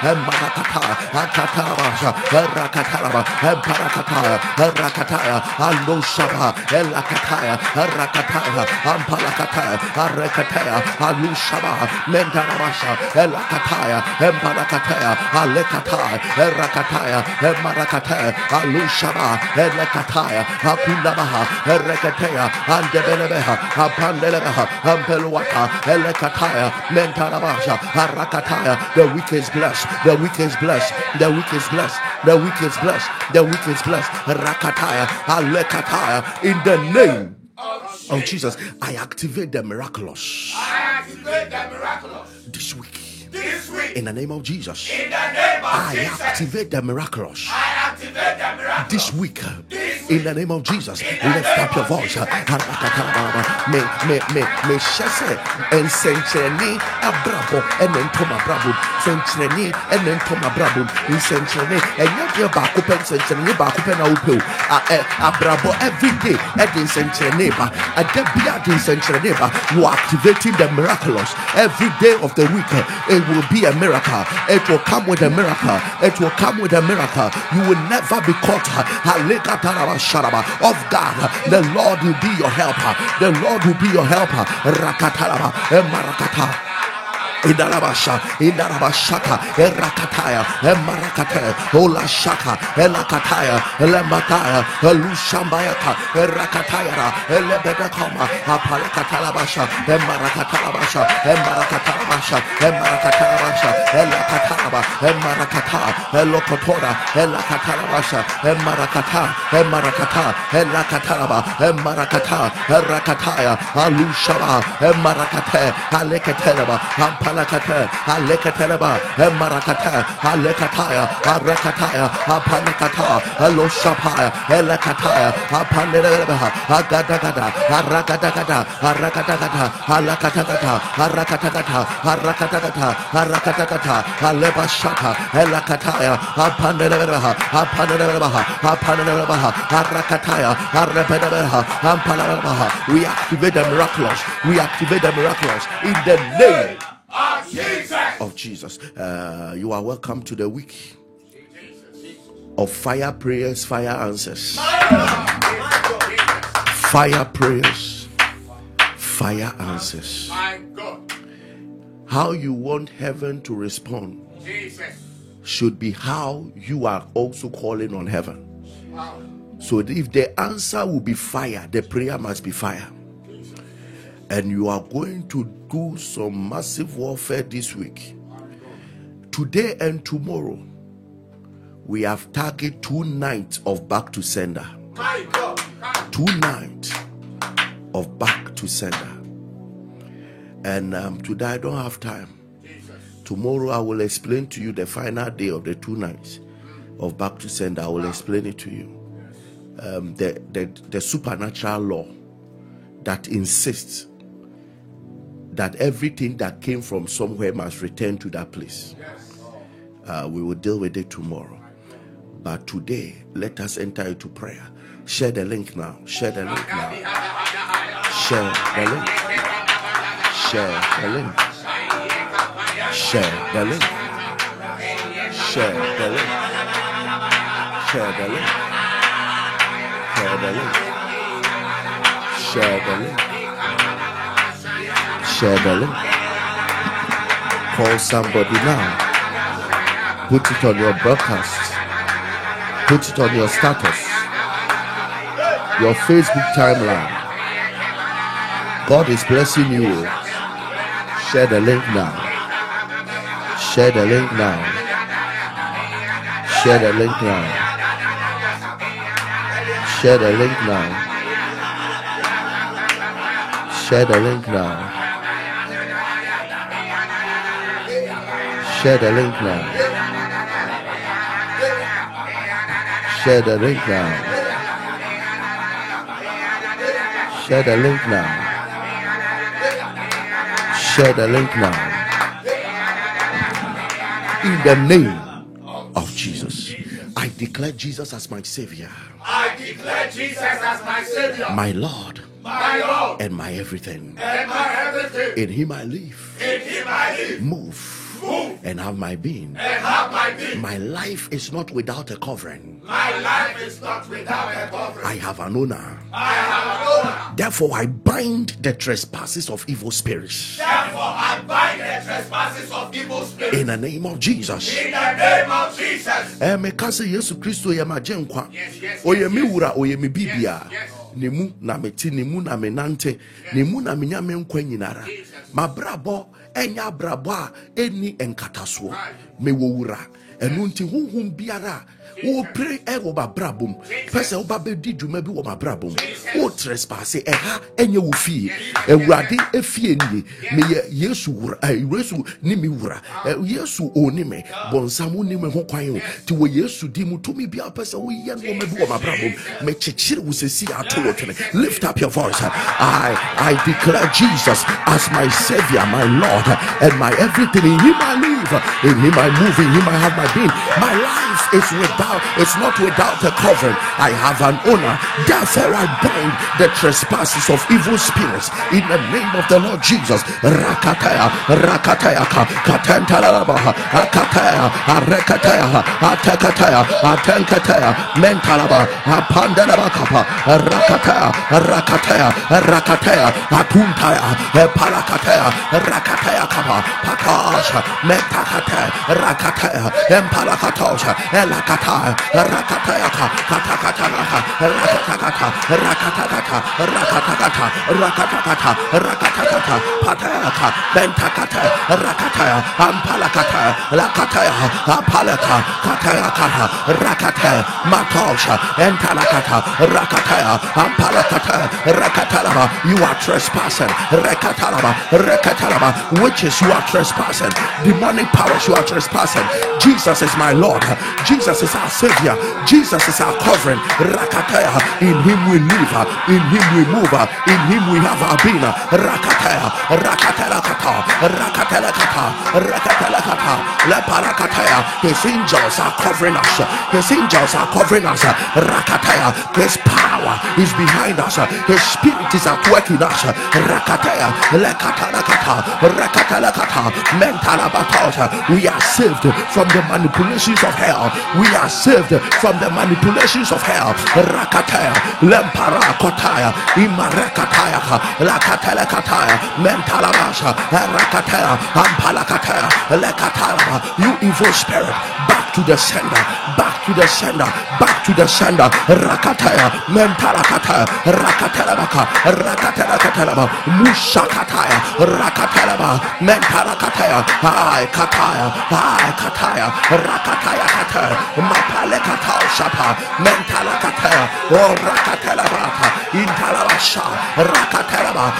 Marakata, Akatarabasha, Rakataraba, Parakataya, Rakataya, Alushaba, Elakataya, Rakataya, Ampalakataya, Arekataya, Alushaba, Mentarabasha, Elakataya, Emparakataya, Alekataya, Erakataya, Emarakataya, Alushaba, Elekataya, Akundabaha, Erekataya, Andebelebeha, Apandelebeha, Ampeluata, Elekataya, Mentarabasha, Arakataya, the weak is blessed, the weak is blessed, the weak is blessed, the weak is blessed, the weak is blessed, Rakataya, Alekataya, in the name of Jesus, I activate the miraculous. I activate the miraculous. In the name of Jesus. In the name of I Jesus. activate the miraculous. I activate the miraculous. This week. Uh, this In the name of Jesus. Lift up your voice. May may may may shese and sencheni abrabo and entoma brabo sencheni and entoma brabo in sencheni and yet your baku pen sencheni baku abrabo every day at in sencheni ba a debia in sencheni ba you are activating the miraculous every day of the week uh, it will be a miracle. It will come with a miracle. It will come with a miracle. You will never be caught. Of God. The Lord will be your helper. The Lord will be your helper Indarabasha, Indarabashaka, Erakataya, Emarakataya, Ola Shaka, Elakataya, Elemataya, Elushambayaka, Erakataya, Elebedakoma, Apalakatalabasha, Emarakatalabasha, Emarakatalabasha, Emarakatalabasha, Elakatalaba, Emarakata, Elokotora, Elakatalabasha, Emarakata, Emarakata, Elakatalaba, Emarakata, Erakataya, Alushaba, Emarakate, Alekatalaba, Palakata, Alekatalaba, Marakata, Alekataya, Arakataya, Apalakata, Aloshapaya, Elakataya, Apanelaba, Agadagada, Arakatagada, Arakatagata, Alakatagata, Arakatagata, Arakatagata, Arakatagata, Alebashaka, Elakataya, Apanelaba, Apanelaba, Apanelaba, Arakataya, Arapanabaha, Ampalabaha. We activate the miraculous. We activate the miraculous in the name of Jesus. of Jesus. Uh, you are welcome to the week of fire prayers, fire answers. Fire prayers, fire answers. How you want heaven to respond should be how you are also calling on heaven. So if the answer will be fire, the prayer must be fire. And you are going to do some massive warfare this week. Today and tomorrow, we have target two nights of back to sender. Two nights of back to sender. And um, today I don't have time. Tomorrow I will explain to you the final day of the two nights of back to sender. I will explain it to you. Um, the, the the supernatural law that insists that everything that came from somewhere must return to that place. Uh, we will deal with it tomorrow. But today, let us enter into prayer. Share the link now. Share the link now. Share the link. Share the link. Share the link. Share the link. Share the link. Share the link. Share the link. Share the link. Call somebody now. Put it on your broadcast. Put it on your status. Your Facebook timeline. God is blessing you. Share the link now. Share the link now. Share the link now. Share the link now. Share the link now. Share the link now. Share the link now. Share the link now. Share the link now. In the name of Jesus, I declare Jesus as my Savior, I declare Jesus as my Savior, my Lord, my Lord, and my everything. and my everything. In Him I live, In Him I live, move, move and have my being. and have my being. My life is not without a covering. My life is not without a covering. I have an owner. I have an owner. Therefore, I bind the trespasses of evil spirits Therefore, I bind the trespasses of evil spirits. in the name of Jesus. In the name of Jesus. Eh, meka sɛ yesu kristo yɛ magye nkwa Yes, yes, me yes. wura ɔyɛ me bibia Yes, yes. ne mu na mete ne mu na menante ne mu na menya me nkwa nyinara mabrabɔ ɛnyɛ abrabɔ a ɛnni nkatasoɔ. Mewɔ wura. Ɛno nti honhom biara wɔpere ɛwɔ mabrabɔ mu pɛ sɛ woba bɛdi dwuma bi wɔ mabrabɔ mu wo trespasse ɛha ɛnyɛ wo fie. Awurade ɛfie nie. Meyɛ yesu wura yesu ne me wura. Yesu ɔni me. Bɔnsam woni me ho kwan o. Nti wɔ yesu di mu tumi biara pɛ sɛ woyɛ nneɔma bi wɔ mabrabɔ mu mekyekyere wo sɛsi ato wɔ twene. Lift up your voice. I, I declare Jesus as my savior my lord and my everything. In him I live. In him I move. In him I have my being. My life is without it's not without a covering. I have an owner. Therefore I bind the trespasses of evil spirits in the name of the Lord Jesus. Rakataya rakataya ka katentalaba akataya arekataya atekataya atenkataya mentalaba apandalaba kapa rakataya rakataya rakataya atuntaya palakataya rakataya kapa pakasha metakataya rakataya empalakatosha elakataya rakataya ka katakataka rakatakata rakatakata rakatakata rakatakata rakatakata patayaka bentakata rakataya ampalakataya lakataya apalaka katayakata rakataya matosha entalakata rakataya ampalakataya rakatalaba you are trespassing rekatalaba rekatalaba witches you are trespassing demonic powers you are trespassing Jesus is my Lord Jesus is our savior. Jesus is our covering. Rakataya. In him we live. In him we move. In him we have our being. Rakataya. Rakatelakata. Rakatelakata. Rakatelakata. Leparakataya. His angels are covering us. His angels are covering us. Rakataya. His power is behind us. His spirit is at work in us. Rakataya. Lekatalakata. Rakatelakata. Mentalabatosha we are saved from the manipulations of hell. We are saved from the manipulations of hell. Rakataya lemparakotaya imarekataya lakatelekataya mentalabasha rakataya ampalakataya lekatalaba you evil spirit back to the sender back to the sender back to the sender. Rakataya mentalakataya rakatelabaka rakatelakatalaba mushakataya rakatelaba mentalakataya. Ay kataya ay kataya rakataya kataya shapa mentalakataya oh rakatelabata intalabasha rakatelaba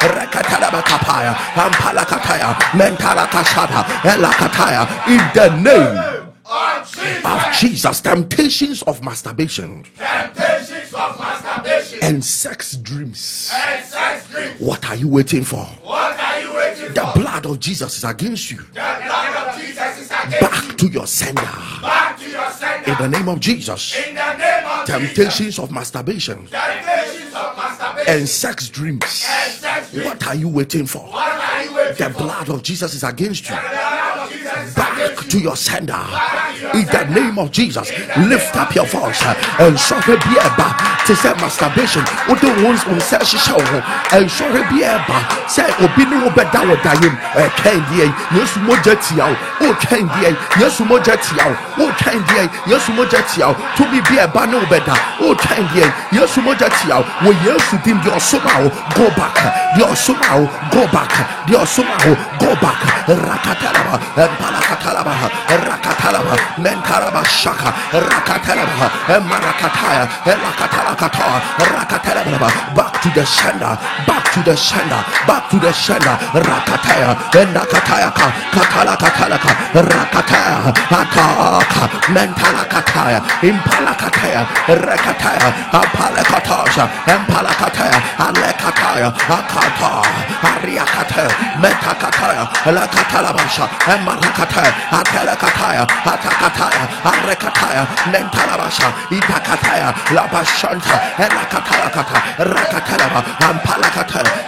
Rakatelabakapaya, ampalakataya mentalakashata elakataya in the name Of Jesus. of Jesus temptations of masturbation Temptations of masturbation and sex dreams and sex dreams. what are you waiting for What are you waiting the for? blood of Jesus is against you The blood of Jesus back to your sender. Back to your sender. in the name of Jesus. In the name of Jesus. temptations of masturbation. Temptations of masturbation. And sex dreams. And sex dreams. what are you waiting for? What are you waiting the for? blood of Jesus is against you. The blood of Jesus is back to your sender in the name of Jesus. Lift up your voice uh, and show her be eba to say masturbation. What the ones on say she show and show her be eba say obi ni wo beda wo dayem e kan die. Yesu moja tia o. Kan die. Yesu moja tia o. Kan die. Yesu moja tia to be be eba no beda o kan die. Yesu moja tia wo yesu dim di osoma o. Go back. Di osoma o. Go back. Di osoma o. Go back. Rakatalaba. Palakatalaba. Rakatalaba mentalaba shaka rakatalaba marakataya elakatalakata rakatalaba. Back to the sender back to the sender back to the sender. Rakataya endakataya katalakatalaka rakataya ataka mentalakataya impalakataya rakataya apalakatasha empalakataya alekataya akata ariakataya metakataya lakatalabasha emarakataya atelekataya atakataya arekataya mentalabasha itakataya labashanta elakatalakata Rakatalaba,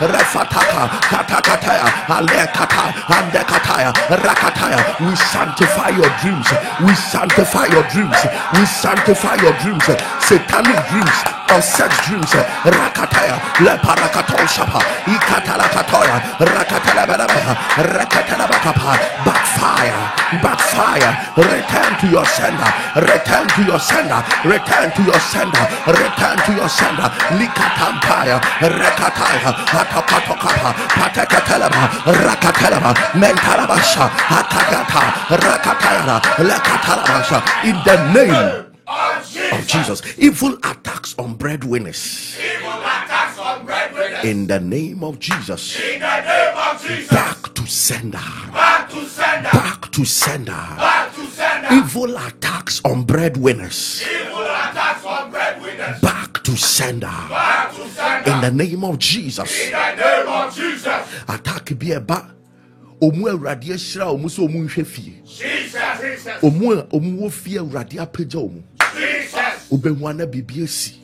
Refataka, Katakataya, Alekata, Andekataya, Rakataya. We sanctify your dreams. We sanctify your dreams. We sanctify your dreams. Satanic dreams or sex dreams. Rakataya, Leparakato Shapa, Ikatalakatoya, Rakatalababa, Rakatalabakapa, backfire, backfire. Return to your sender, return to your sender, return to your sender, return to your sender. Likatampaya, Rekataya, Atapatokapa, Patakatalaba, Rakatalaba, Mentalabasha, Atakata, Rakatayana, Lekatalabasha, in the name of Jesus. of Jesus. Evil attacks on breadwinners. Evil attacks on breadwinners. In the name of Jesus. In the name of Jesus. Back to sender. Back to sender. Back to sender. Back to sender. Evil attacks on breadwinners. Evil attacks on breadwinners. Back to sender. Back to sender. In the name of Jesus. In the name of Jesus. Attack bi ɛba ɔmu awurade ahyira ɔmu sɛ ɔmu nhwɛ fie ɔmu a ɔmu wɔ fie awurade apagya Jesus. Wobɛhu ana biribi asi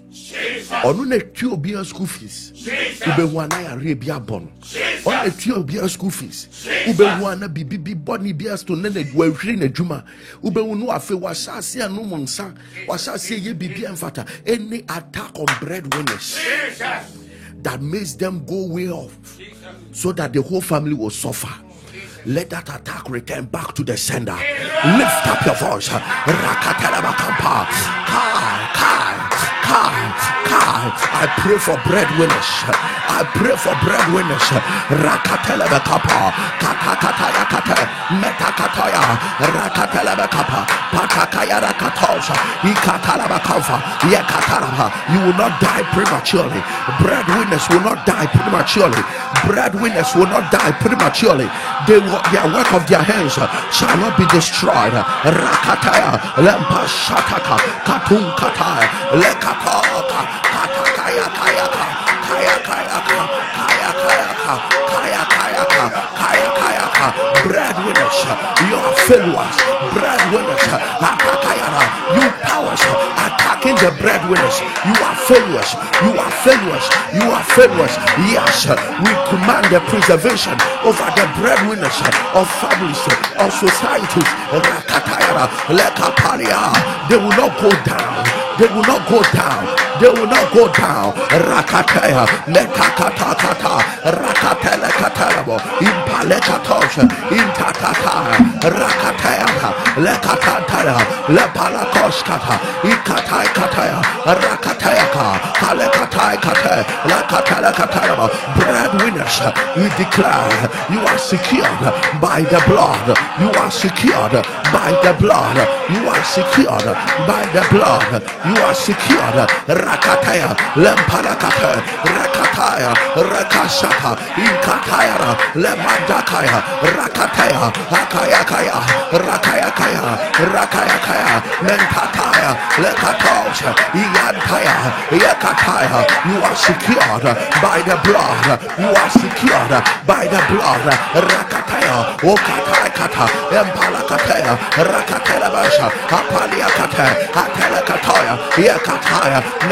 ɔno na tue obiara school fees. Wobɛhu ana yareɛ bi abɔ no Jesus. ɔna tue obiara school fees. Wobɛhu ana biribi bi bɔne bi asto na wahwiri n'adwuma wobɛhu no afei wahyɛ ase anom nsa wahyɛ ase yɛ biribi amfata any attack on breadwinners Jesus. that makes them go way off. So that the whole family will suffer. Let that attack return back to the sender. Lift up your voice. Kai, kai. I pray for breadwinners. I pray for breadwinners. Rakatalabakapa. Katakataya kata. Metakataya. Rakatalabakapa. Patakaya rakatosha. Ikatalabakava. Yekatalaba. You will not die prematurely. Breadwinners will not die prematurely. Breadwinners will not die prematurely. They will, their work of their hands shall not be destroyed. Rakataya, lempa shataka, katun kataya, lekataka, Breadwinners, you are failures. Breadwinners, you powers attacking the breadwinners. You are failures. You are failures. You are failures. Yes, we command the preservation over the breadwinners of families, of societies. They will not go down. They will not go down. They will not go down. Rakataya, metakatakata, rakatelekatalabo, impalekatosha, intatata, rakataya, lekatataya, lepalakoskata, ikataikataya, rakatayaka, kalekataikate, lekatelekatalabo. Breadwinners, we declare you are secured by the blood. You are secured by the blood. You are secured by the blood. You are secured. Rakataya, Lemparakata, Rakataya, Rakashata, Inkataya, Lemandakaya, Rakataya, Akayakaya, Rakayakaya, Rakayakaya, Mentataya, Lekatosha, Iantaya, Yakataya. You are secured by the blood. You are secured by the blood. Rakataya, Okataikata, Empalakataya, Rakataya Basha, Apaliakata, Atelakataya, Yakataya,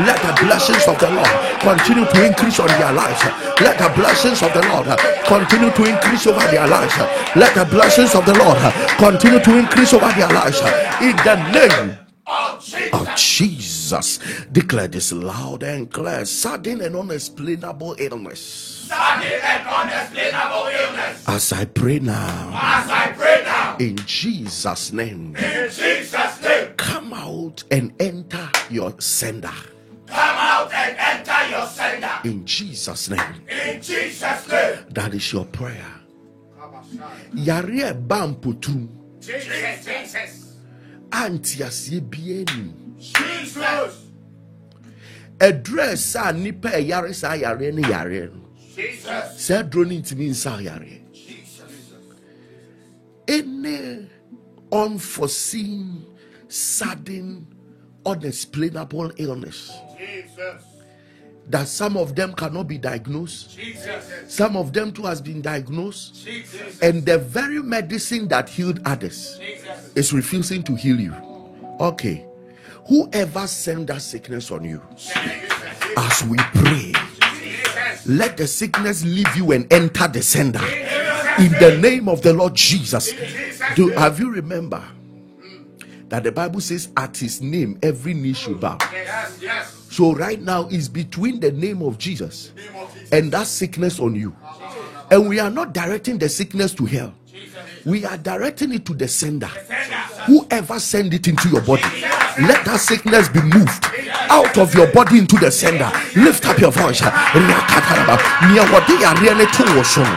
Let the blessings of the Lord continue to increase on their lives. Let the blessings of the Lord continue to increase over their lives. Let the blessings of the Lord continue to increase over their lives. In the name Of Jesus. of Jesus, declare this loud and clear. Sudden and unexplainable illness. Sudden and unexplainable illness. As I pray now, As I pray now. in Jesus' name, In Jesus' name. come out and enter your sender. Come out and enter your sender. In Jesus' name, In Jesus' name. that is your prayer. Yare bamputu Jesus. Jesus. anti asie bieni Jesus. address a nipa a ɛyare saa yareɛ ne yareɛ Jesus. saa duro no ntumi nsa Jesus. any unforeseen sudden unexplainable illness Jesus. that some of them cannot be diagnosed. Jesus. some of them too has been diagnosed. Jesus. and the very medicine that healed others Jesus. is refusing to heal you. Okay. Whoever sent that sickness on you as we pray let the sickness leave you and enter the sender. In the name of the lord jesus. Do have you remember that the bible says at his name every knee should bow. Yes. Yes. so right now is between the name of jesus Name of Jesus. and that sickness on you. And we are not directing the sickness to hell. We are directing it to the sender. Whoever send it into your body let that sickness be moved out of your body into the sender. Lift up your voice. Rakataraba. Nea wɔde yareɛ no to wo so no,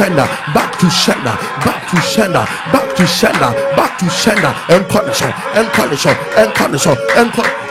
back to sender back to sender back to sender back to sender encourage encourage encourage encourage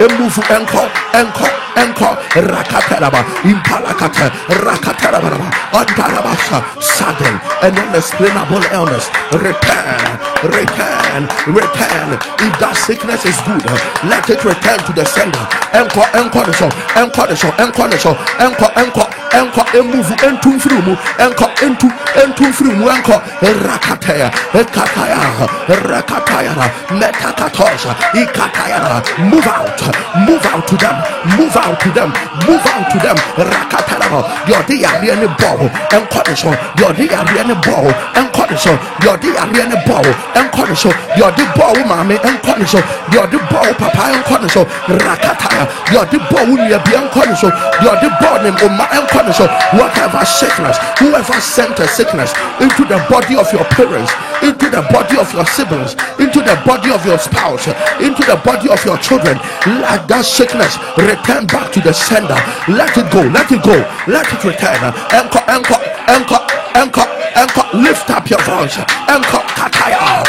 emuvu enko enko enko. Rakateraba impalakata rakateraba antarabasha sudden and unexplainable illness. Return return return. If that sickness is good let it return to the sender. Enko enko so enko so enko so enko enko enko emuvu entum firi mu enko entu entum firi mu enko. Rakataya ekataya rakataya metakatosha ikataya. Move out move out to them. Move out to them. Move out to them. Rakatalabo yɔde yareɛ ne bɔɔ ɛnkɔ ne so yɔde yareɛ ne bɔɔ ɛnkɔ ne so yɔde yareɛ ne bɔɔ ɛnkɔ ne so yɔde bɔɔ maame ɛnkɔ ne so yɔde bɔɔ papa. Ɛnkɔ ne so rakataya. Yɔde bɔɔ nua bi ɛnkɔ ne so yɔde bɔɔ ne mma ɛnkɔ ne so whatever sickness whoever sent a sickness into the body of your parents into the body of your siblings into the body of your spouse into the body of your children let that sickness return back to the sender. Let it go let it go let it return. Enko enko enko enko enko lift up your voice. Enko kataya.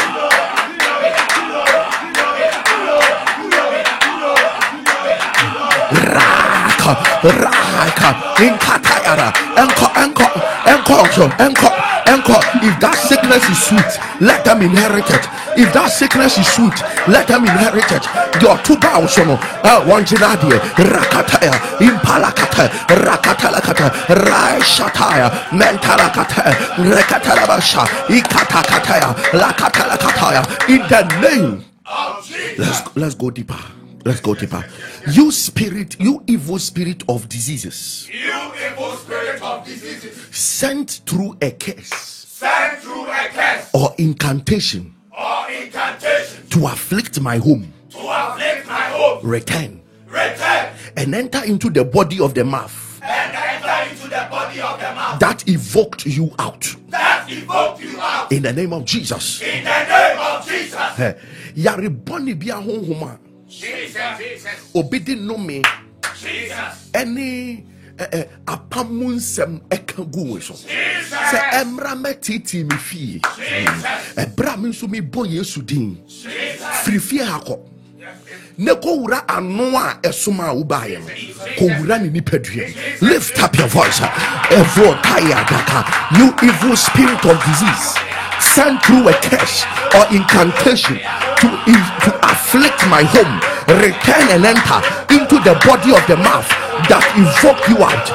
Raka raka inkatayara enko enko enko enko enko. If that sickness is sweet let them inherit it. If that sickness is sweet let them inherit it. Your two bows no one eh, jinadie rakataya impalakata rakatalakata raishataya mentalakata rekatalabasha ikatakataya lakatalakataya. In the name. Of Jesus. let's let's go deeper let's go deeper. You spirit you evil spirit of diseases. You evil spirit of diseases. sent through a curse. Sent through a curse. Or incantation. Or incantation. To afflict my home. To afflict my home. return. Return. And enter into the body of the mouth. And enter into the body of the mouth. That evoked you out. That evoked you out. in the name of jesus. In the name of Jesus. Yarebɔne bi ahonhom a Jesus. Jesus. obi de nnome Jesus. ɛne eh, ɛ- eh, ɛ, apam mu nsɛm ɛka gu wo so sɛ Jesus. ɛmmra mɛteetee me fie Jesus. Eh, ɛberɛ a me nso mebɔ yesu din Jesus. firi fie ha kɔ ne kɔwura ano a ɛsom a wobaeɛ no kɔwura ne nipadua lift up your voice ɛvo taya adaka you evil spirit of disease sent through a curse or incantation to, to afflict my home return and enter into the body of the mouth that evoke you out.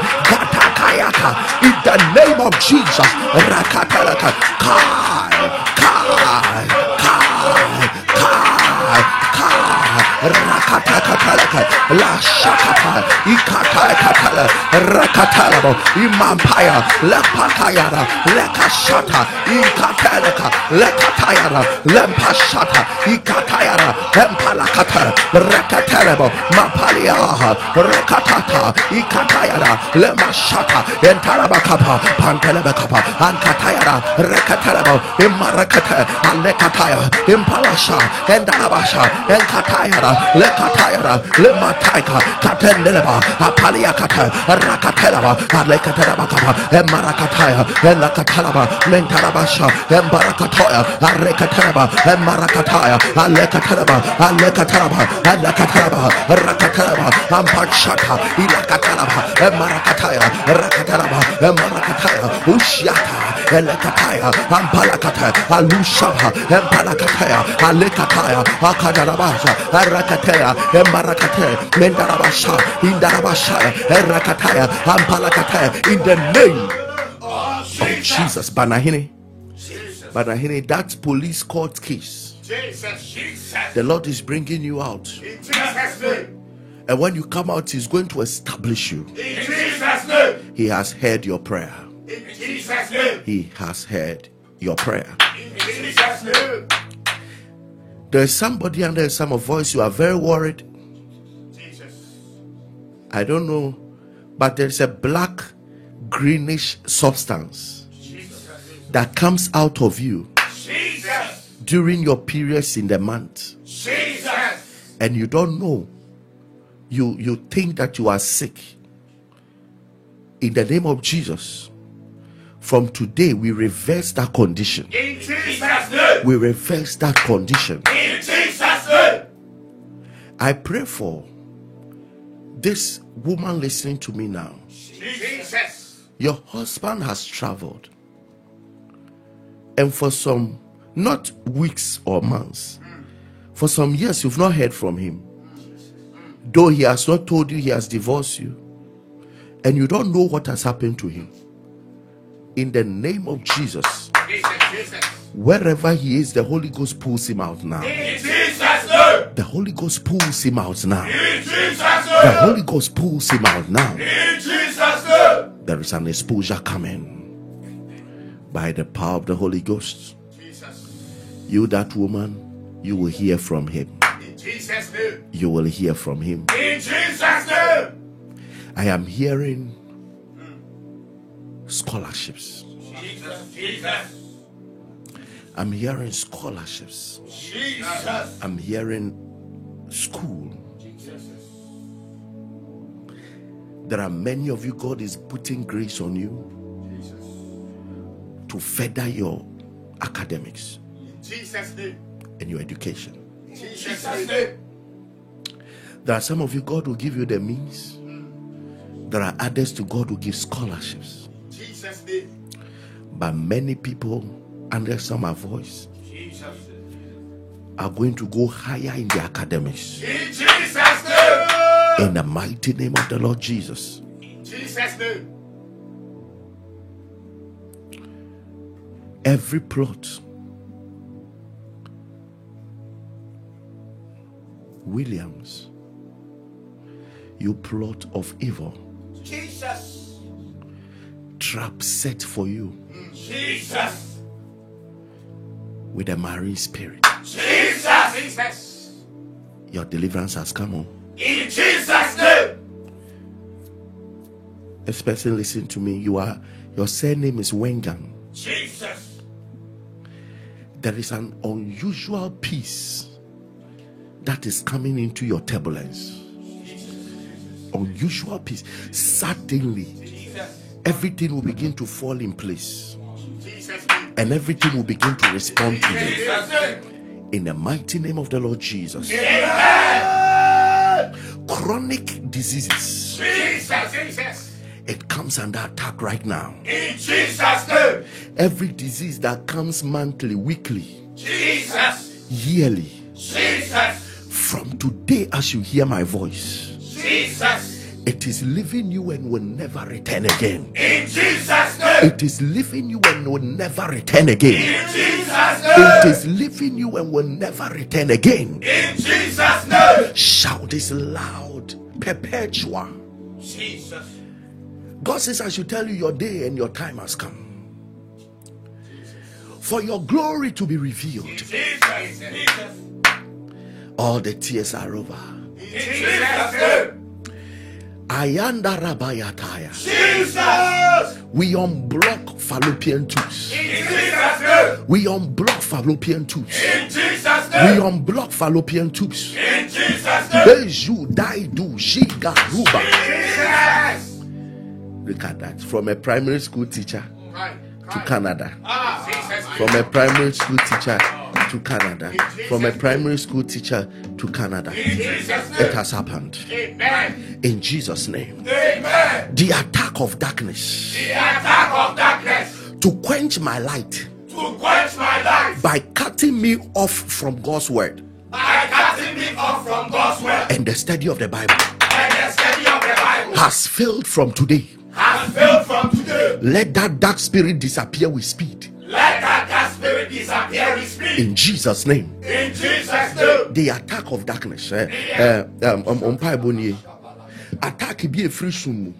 In the name of jesus. Rakatalaka. kai kai kai kai kai rakata katalaka la shakata ikata katala rakatalabo imampaya lepakayara lekashata ikatalaka lekatayara lempashata ikatayara empalakata rekatalabo mapaliaha rekatata ikatayara lemashata entalabakapa pantelebekapa ankatayara rekatalabo imarakata alekataya impalasha endalabasha enkatayara lekatayara lemataika katendeleba apaliakata rakatelaba alekatalabakapa emarakataya elakatalaba mentalabasha embarakatoya arekatalaba emarakataya alekatalaba alekatalaba alekatalaba rakatalaba ampachata ilakatalaba emarakataya rakatalaba emarakataya ushiata elekataya ampalakata alushaba empalakataya alekataya akadarabasha mendarabasha indarabasha erakataya ampalakataya in the name of Jesus. Banahine Banahine that police court case Jesus, Jesus. the Lord is bringing you out. Jesus' and when you come out he's going to establish you. Jesus' he has heard your prayer. In Jesus' name. he has heard your prayer. In Jesus' name. There's somebody under some of voice you are very worried Jesus. I don't know, but there's a black greenish substance Jesus. that comes out of you Jesus. during your periods in the month, Jesus. and you don't know. You you think that you are sick. In the name of Jesus, from today we reverse that condition. In Jesus'. We reverse that condition. In Jesus' name. I pray for this woman listening to me now. Jesus. Your husband has traveled, and for some, not weeks or months, for some years, you've not heard from him. Though he has not told you he has divorced you, and you don't know what has happened to him. In the name of Jesus, Jesus. Jesus. Wherever he is, the Holy Ghost pulls him out now. In Jesus' name. The Holy Ghost pulls him out now. The. Holy Ghost pulls him out now. In Jesus' name. There is an exposure coming by the power of the Holy Ghost. Jesus. You, that woman, you will hear from him. In Jesus' name. You will hear from him. In Jesus' name. I am hearing scholarships. Jesus. Jesus. I'm hearing scholarships. Jesus. I'm hearing school. There are many of you, God is putting grace on you to further your academics Jesus' and your education. Jesus' name. There are some of you, God will give you the means. There are others to God who give scholarships. Jesus'. But many people under some voice Jesus. are going to go higher in the academics. In Jesus' name. In the mighty name of the Lord Jesus. In Jesus' name. Every plot, Williams, you plot of evil, Jesus. trap set for you Jesus. With a marine spirit. Jesus. Jesus. Your deliverance has come on. In Jesus' name. This person listen to me. You are your surname is Wengang. Jesus. There is an unusual peace that is coming into your turbulence. Unusual peace. Suddenly, Jesus. everything will begin to fall in place. And everything will begin to respond to you. In the mighty name of the Lord Jesus. Amen. Chronic diseases, Jesus. Jesus. it comes under attack right now. In Jesus' name. Every disease that comes monthly, weekly, Jesus. yearly, Jesus. from today, as you hear my voice, Jesus. it is leaving you and will never return again. In Jesus' name. It is leaving you and will never return again. In Jesus' name. is leaving you and will never return again. In Jesus' name. Shout this loud, perpetual. Jesus. God says, I should tell you your day and your time has come. For your glory to be revealed, Jesus. Jesus. all the tears are over. In Jesus' name. Ayanda Rabayataya. Jesus. We unblock fallopian tubes. In Jesus' name. We unblock fallopian tubes. In Jesus' We unblock fallopian tubes. In Jesus' name. Beju Daidu. Jesus. Look at that. From a primary school teacher Right. to Canada. Ah, Jesus. From a primary school teacher to Canada. From a primary school teacher to Canada. It has happened. Amen. In Jesus' name. Amen. The attack of darkness The attack of darkness to quench my light to quench my light. by cutting me off from God's word by cutting me off from God's word and the study of the Bible and the study of the Bible has failed from today. has failed from today. Let that dark spirit disappear with speed. Let that, that spirit disappear with speed. In Jesus' name. In Jesus' name. The attack of darkness. Eh, eh, um, um, um, attack bi efiri sum mu.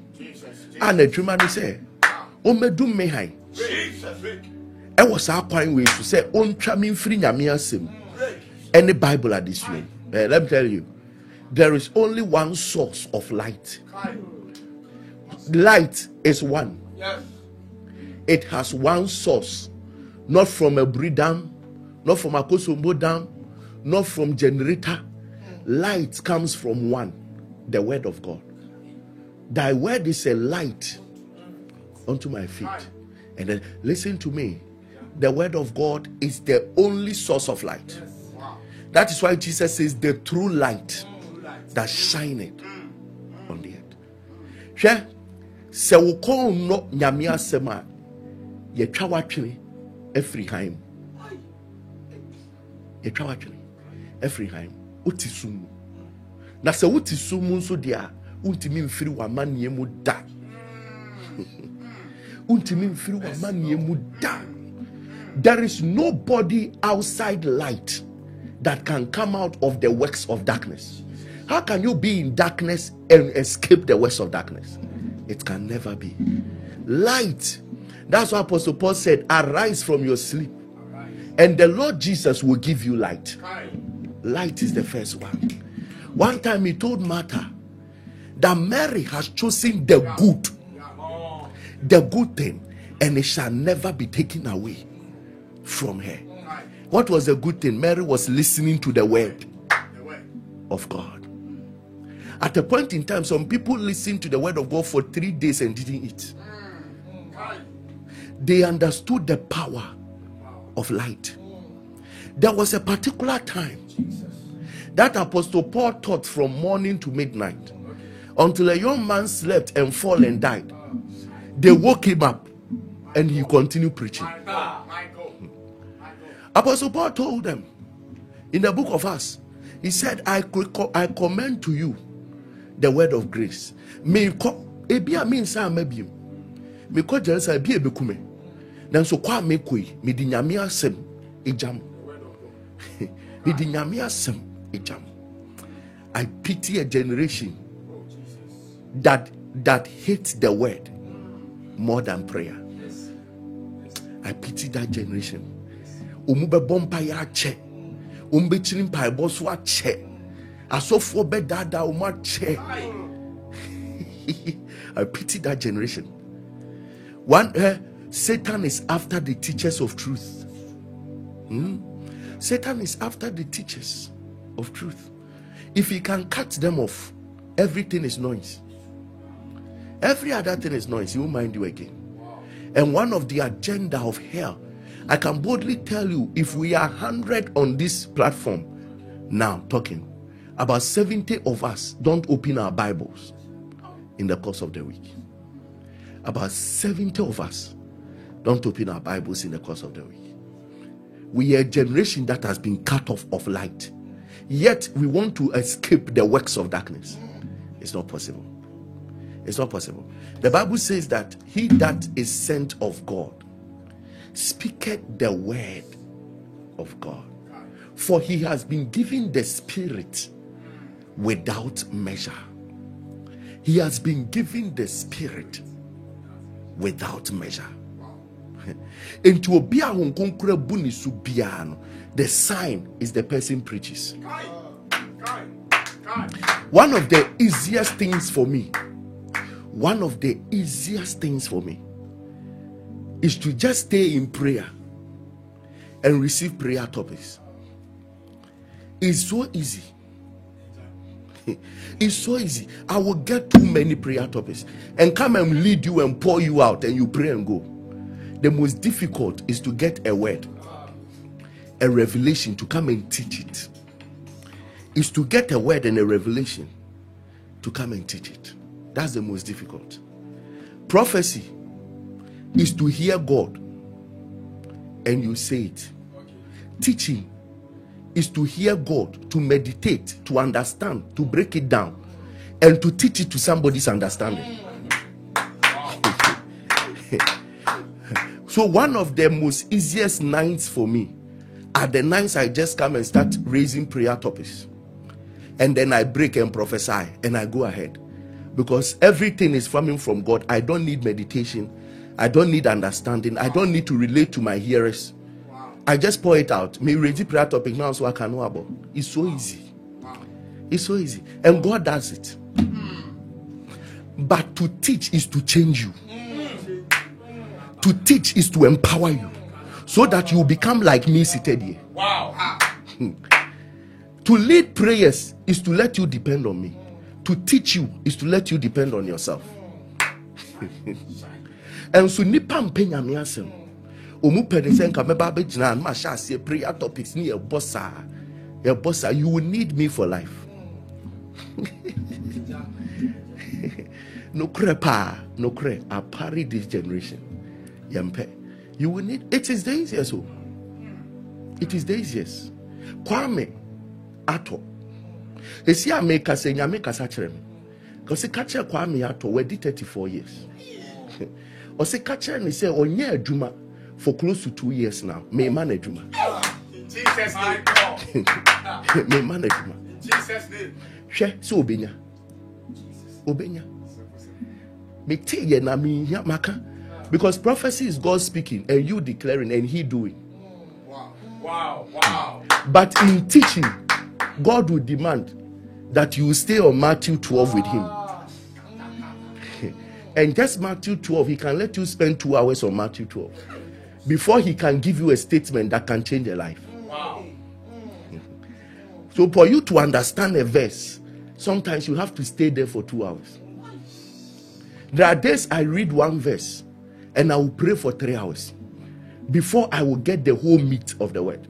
A n'adwuma ne sɛ, ɔmmɛdum me han. Jesus. ɛwɔ saa kwan wei so sɛ ɔntwa me mfiri nyame asɛm ɛne bible adesua mu Eh, let me tell you there is only one source of light light is one Yes. it has one source not from a bri dam not from Akosombo dam not from generator. Light comes from one the word of god. Thy word is a light unto my feet. And then listen to me. The word of god is the only source of light. That is why jesus says the true light that shineth on the earth. Hwɛ sɛ wo kɔn nnɔ nyame asɛm a yɛtwa w'atwene mu yɛtwa han mu wote sum mu. Na sɛ wote sum mu nso deɛ a wontumi mfiri w'amanneɛ mu da. Wontumi mfiri w'amanneɛ mu da. There is nobody outside light that can come out of the works of darkness. How can you be in darkness and escape the works of darkness? It can never be. Light that's why apostle paul said arise from your sleep and the lord jesus will give you light. Light is the first one. One time he told martha that mary has chosen the good the good thing and it shall never be taken away from her. What was the good thing? Mary was listening to the word of god. At a point in time some people listened to the word of god for three days and didn't eat they understood the power of light. There was a particular time that apostle paul taught from morning to midnight. Until a young man slept and fall and died they woke him up and he continued preaching. Apostle paul told them in the book of acts he said i i commend to you the word of grace. Ebi a mi nsa ama biem me kɔ jerusalem ebi ebeku me nanso kɔ a me kɔ yi me di nyame asɛm egyam me di nyame asɛm i pity a generation that that hates the word more than prayer. I pity that generation. Ɔmu bɛbɔ mpaeɛ akyɛ ɔmu bɛkyiri mpaebɔ so akyɛ asɔfoɔ i pity that generation. One eh, satan is after the teachers of truth. Hmm? satan is after the teachers of truth. If he can cut them off everything is noise. Every other thing is noise. He won't mind you again. And one of the agenda of hell i can boldly tell you if we are 100 on this platform now talking about 70 of us don't open our bibles in the course of the week. About 70 of us don't open our bibles in the course of the week we are a generation that has been cut off of light yet we want to escape the works of darkness it's not possible It's not possible. The Bible says that he that is sent of God speaketh the word of God. For he has been given the Spirit without measure. He has been given the Spirit without measure. Obi a Kong bu ne so no, the sign is the person preaches. One of the easiest things for me, one of the easiest things for me is to just stay in prayer and receive prayer topics. It's so easy. It's so easy. I will get too many prayer topics and come and lead you and pour you out and you pray and go. The most difficult is to get a word, a revelation to come and teach it. Is to get a word and a revelation to come and teach it. That's the most difficult. Prophecy is to hear God and you say it. Teaching is to hear God, to meditate, to understand, to break it down, and to teach it to somebody's understanding. so, one of the most easiest nights for me are the nights I just come and start raising prayer topics. And then I break and prophesy and I go ahead. Because everything is coming from God. I don't need meditation. I don't need understanding. I don't need to relate to my hearers. I just pour it out. Me ready prayer topic now so I can know about. It's so easy. It's so easy. And God does it. But to teach is to change you. To teach is to empower you. So that you become like me seated here. Wow. Hmm. To lead prayers is to let you depend on me. To teach you is to let you depend on yourself. and so nipa mpɛ nyame asɛm ɔmu pɛ ne sɛ nka mɛba bɛgyina no mahyɛ aseɛ prayer topics ne yɛbɔ saa yɛbɔ saa you will need me for life nokorɛ paa nokorɛ apare this generation yɛmpɛ you will need it is the easiest o it is the easiest kwame atɔ ɛsi a meka sɛ nyame kasa kyerɛ me kɔsi ka kyerɛ kwame atɔ wadi 34 years. Ɔsi ka kyerɛ ne sɛ ɔnyɛ adwuma for close to two years now. Mema no adwuma. In Jesus' name. mema no adwuma. In Jesus' name. hwɛ sɛ obenya. Obenya. Metee yɛ na mehia maka because prophecy is god speaking and you declaring and he doing Wow. Wow. Wow. But in teaching god will demand that you stay on matthew 12 with him and just matthew 12 he can let you spend two hours on matthew 12 before he can give you a statement that can change a life Wow. So for you to understand a verse, sometimes you have to stay there for two hours. There are days I read one verse and I will pray for three hours before I will get the whole meat of the word.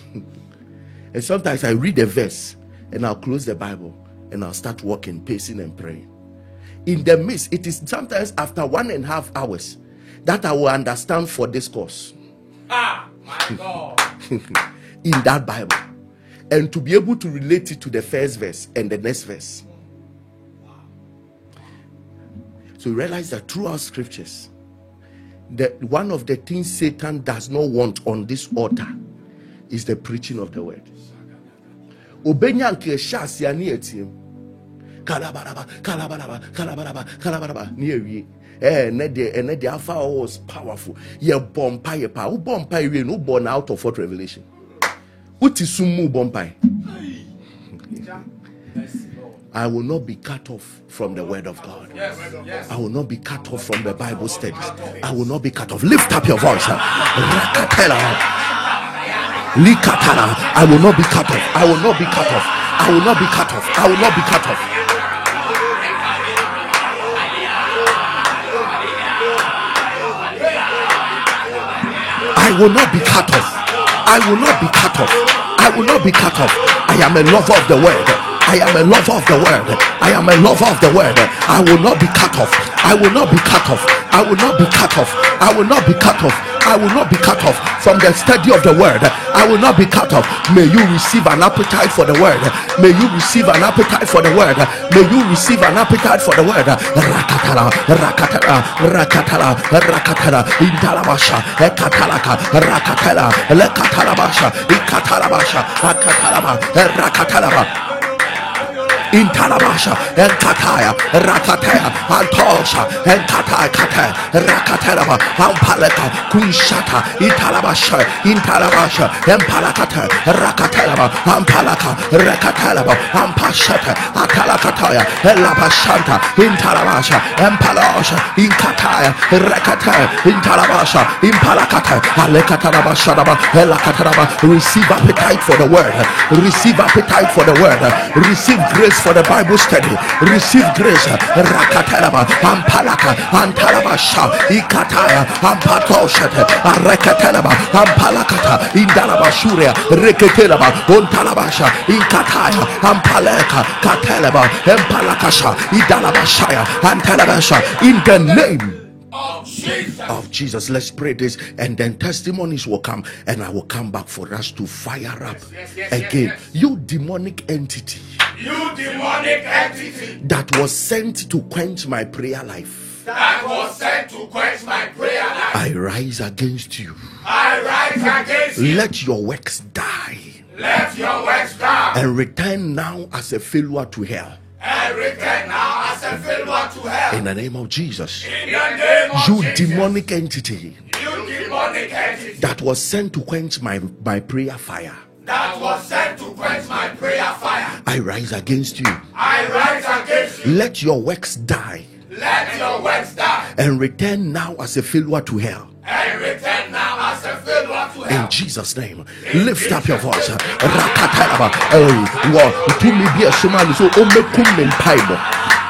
and sometimes I read a verse and I'll close the Bible and I'll start walking, pacing, and praying. In the midst, it is sometimes after one and a half hours that I will understand for this course Ah, my God. in that Bible and to be able to relate it to the first verse and the next verse. So you realize that throughout scriptures, that one of the things Satan does not want on this altar is the preaching of the word. Obenya nke ɛhyɛ aseɛ ne yɛtie mu. Kalabaraba, kalabaraba, kalabaraba, kalabaraba, ne yɛwie. Eh, deɛ ɛnɛ deɛ was powerful. Mpaeɛ paa. Wobɔ mpaeɛ wie no no out of what revelation. Wote sum mu bɔ mpaeɛ. I will not be cut off from the word of God. Yes. Yes. I will not be cut off from the Bible studies. I will not be cut off. Lift up your voice. I will not be cut off. I will not be cut off. I will not be cut off. I will not be cut off. I will not be cut off. I will not be cut off. I will not be cut off. I am a lover of the word. I am a lover of the word. I am a lover of the word. I will not be cut off. I will not be cut off. I will not be cut off. I will not be cut off. I will not be cut off from the study of the word. I will not be cut off. May you receive an appetite for the word. May you receive an appetite for the word. May you receive an appetite for the word. Rakatala, rakatala, rakatala, rakatala, intalabasha, ekatalaka, rakatala, lekatalabasha, ikatalabasha, akatalaba, rakatalaba. Intalabasha, Enkataya, Rakataya, Antosha, Enkataya, Kataya, Rakataraba, Ampaleka, Kunshata, Intalabasha, Intalabasha, Empalakata, Rakataraba, Ampalaka, Rakataraba, Ampashata, Atalakataya, Elabashanta, Intalabasha, Empalasha, Inkataya, Rakataya, Intalabasha, Impalakata, Alekatarabasha, Elakataraba, receive appetite for the word, receive appetite for the word, receive grace for the Bible study. Receive grace. Rakatalaba, Ampalaka, Antalabasha, Ikataya, Ampatoshate, Arekatalaba, Ampalakata, Indalaba Shuria, Reketelaba, Ontalabasha, Inkataya, Ampaleka, Katelaba, Empalakasha, Idalabashaya, Antalabasha, in the name Jesus. of Jesus. Let's pray this, and then testimonies will come, and I will come back for us to fire up yes, yes, yes, again. You demonic entity, you demonic entity that was sent to quench my prayer life. That was sent to quench my prayer life. I rise against you. I rise against you. Let your works die. Let your works die. And return now as a failure to hell and return now as a failure to hell. In the name of Jesus. In the name of you Jesus. demonic entity. You demonic entity. That was sent to quench my, my prayer fire. That was sent to quench my prayer fire. I rise against you. I rise against you. Let your works die. Let your works die. And return now as a failure to hell. And return In Jesus' name. Lift up your voice. Rakataraba. Hey, well, to me be a suman so omekum in paibo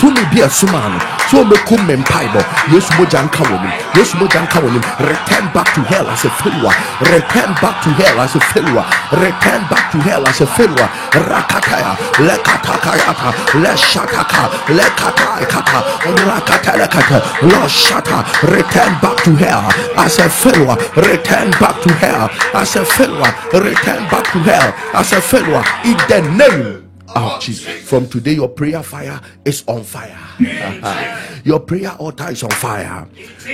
tumi bi asoma no so ɔmɛkum me mpaebɔ yesu mogya nka wɔ nim yesu mogya nka wɔ nim return back to hell as a failure. Return back to hell as a failure. Return back to hell as a failure. Rakataya. Lekatakayata. Leshataka lekataikata. Rakatelekata loshata. Return back to hell as a failure. Return back to hell as a failure return back to hell as a failure in the name Oh, Jesus. From today, your prayer fire is on fire. your prayer altar is on fire.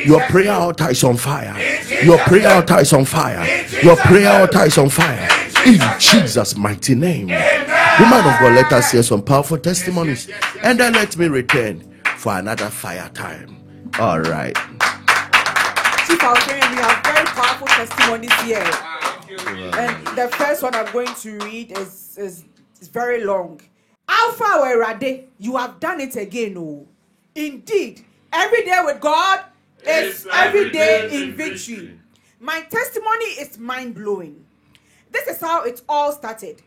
Your prayer altar is on fire. Your prayer altar is on fire. Your prayer altar is on fire. In Jesus' mighty name. Woman of God, let us hear some powerful testimonies. And then let me return for another fire time. All right. Testimonies here. And the first one I'm going to read is, is it's very long. Alpha Werade, you have done it again. Oh, indeed, every day with God is every day in victory. My testimony is mind blowing. This is how it all started.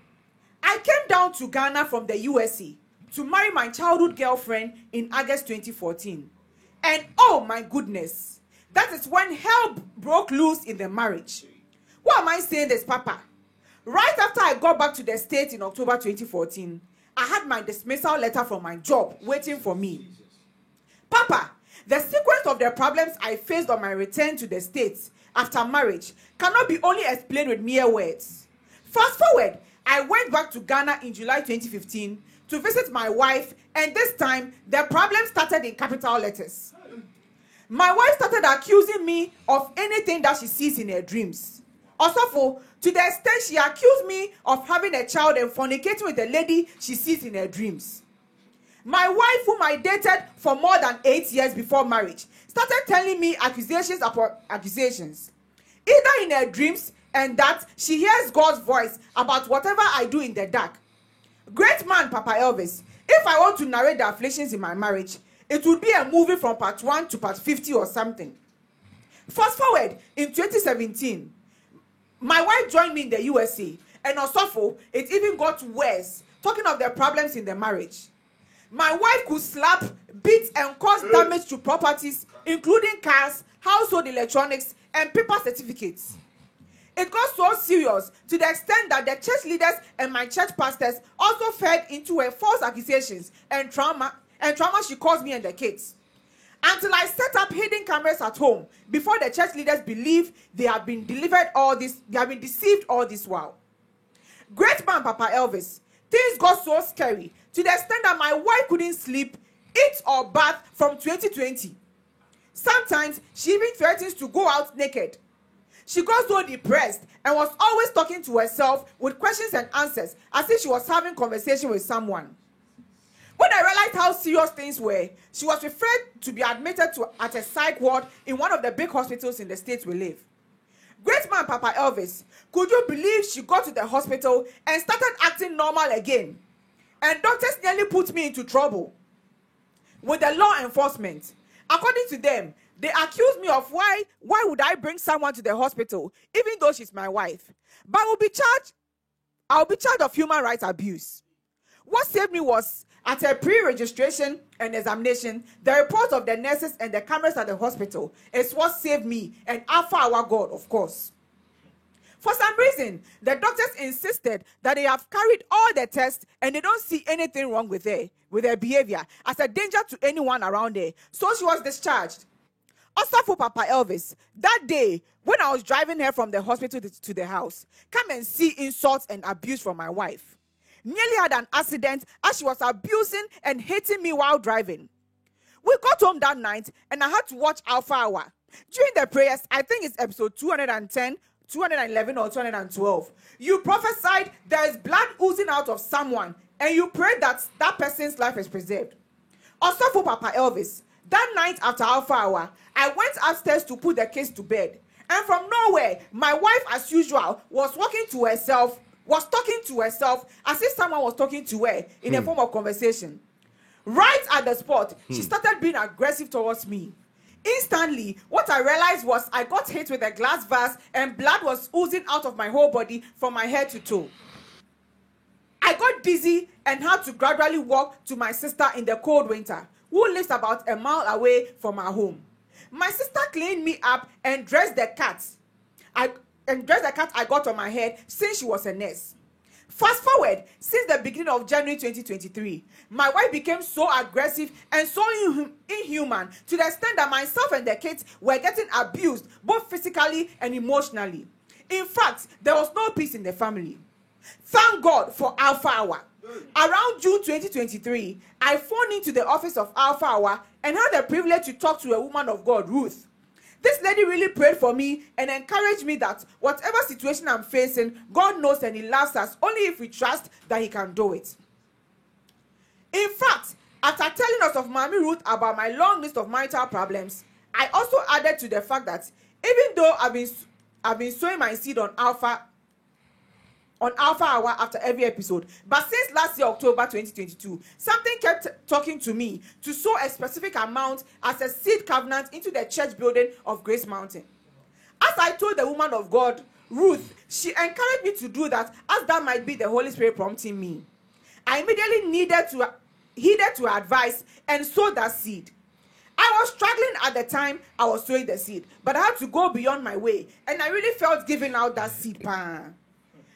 I came down to Ghana from the USA to marry my childhood girlfriend in August 2014. And oh my goodness, that is when hell broke loose in the marriage. Why am I saying this, Papa? Right after I got back to the States in October 2014, I had my dismissal letter from my job waiting for me. Papa, the sequence of the problems I faced on my return to the States after marriage cannot be only explained with mere words. Fast forward, I went back to Ghana in July 2015 to visit my wife, and this time the problem started in capital letters. My wife started accusing me of anything that she sees in her dreams. Also, to the extent she accused me of having a child and fornicating with a lady she sees in her dreams. My wife, whom I dated for more than eight years before marriage, started telling me accusations upon accusations, either in her dreams and that she hears God's voice about whatever I do in the dark. Great man, Papa Elvis. If I want to narrate the afflictions in my marriage, it would be a movie from part 1 to part 50 or something. Fast forward in 2017, my wife joined me in the USA, and also it even got worse. Talking of the problems in the marriage, my wife could slap, beat, and cause damage to properties, including cars, household electronics, and paper certificates. It got so serious to the extent that the church leaders and my church pastors also fed into her false accusations and trauma and trauma she caused me and the kids. until I set up hidden cameras at home before the church leaders believe they have been delivered all this, they have been deceived all this while. Great man, Papa Elvis, things got so scary to the extent that my wife couldn't sleep, eat, or bath from 2020. Sometimes she even threatens to go out naked. She got so depressed and was always talking to herself with questions and answers as if she was having conversation with someone. When I realized how serious things were, she was referred to be admitted to at a psych ward in one of the big hospitals in the states we live. Great man Papa Elvis, could you believe she got to the hospital and started acting normal again? And doctors nearly put me into trouble with the law enforcement. According to them, they accused me of why why would I bring someone to the hospital even though she's my wife? But I will be charged I'll be charged of human rights abuse. What saved me was at a pre-registration and examination, the report of the nurses and the cameras at the hospital is what saved me and Alpha our God, of course. For some reason, the doctors insisted that they have carried all the tests and they don't see anything wrong with her, with her behavior, as a danger to anyone around her. So she was discharged. Also for Papa Elvis, that day when I was driving her from the hospital to the house, come and see insults and abuse from my wife. Nearly had an accident as she was abusing and hitting me while driving. We got home that night and I had to watch Alpha Hour. During the prayers, I think it's episode 210 211 or 212. You prophesied there is blood oozing out of someone, and you prayed that that person's life is preserved. Also, for Papa Elvis, that night after Alpha Hour, I went upstairs to put the kids to bed. And from nowhere, my wife, as usual, was walking to herself, was talking to herself as if someone was talking to her in hmm. a form of conversation. Right at the spot, hmm. she started being aggressive towards me. Instantly, what I realized was I got hit with a glass vase and blood was oozing out of my whole body from my head to toe. I got dizzy and had to gradually walk to my sister in the cold winter, who lives about a mile away from our home. My sister cleaned me up and dressed the cat. I and dressed the cat I got on my head since she was a nurse. Fast forward, since the beginning of January 2023, my wife became so aggressive and so inhuman to the extent that myself and the kids were getting abused both physically and emotionally. In fact, there was no peace in the family. Thank God for Alpha Hour. Around June 2023, I phoned into the office of Alpha Hour and had the privilege to talk to a woman of God, Ruth. This lady really prayed for me and encouraged me that whatever situation I'm facing, God knows and He loves us only if we trust that He can do it. In fact, after telling us of Mami Ruth about my long list of marital problems, I also added to the fact that even though I've been I've been sowing my seed on Alpha on Alpha Hour after every episode. But since last year, October 2022, something kept talking to me to sow a specific amount as a seed covenant into the church building of Grace Mountain. As I told the woman of God, Ruth, she encouraged me to do that as that might be the Holy Spirit prompting me. I immediately needed to heeded to advice and sow that seed. I was struggling at the time I was sowing the seed, but I had to go beyond my way, and I really felt giving out that seed. Pan.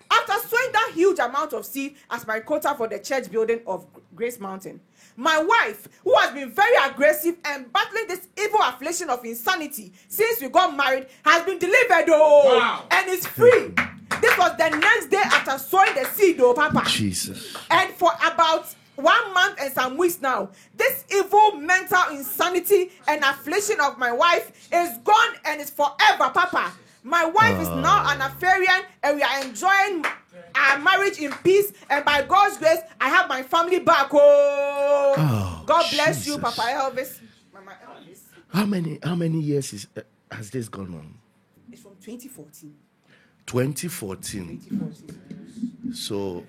After sowing that huge amount of seed as my quota for the church building of Grace Mountain, my wife, who has been very aggressive and battling this evil affliction of insanity since we got married, has been delivered, oh, wow. and is free. This was the next day after sowing the seed, oh, Papa. Jesus. And for about one month and some weeks now, this evil mental insanity and affliction of my wife is gone and is forever, Papa. My wife uh, is now an Alpharian, and we are enjoying our marriage in peace. And by God's grace, I have my family back. Oh, oh God bless Jesus. you, Papa Elvis. Mama Elvis. How many how many years is, uh, has this gone on? It's from 2014. 2014. 2014. So,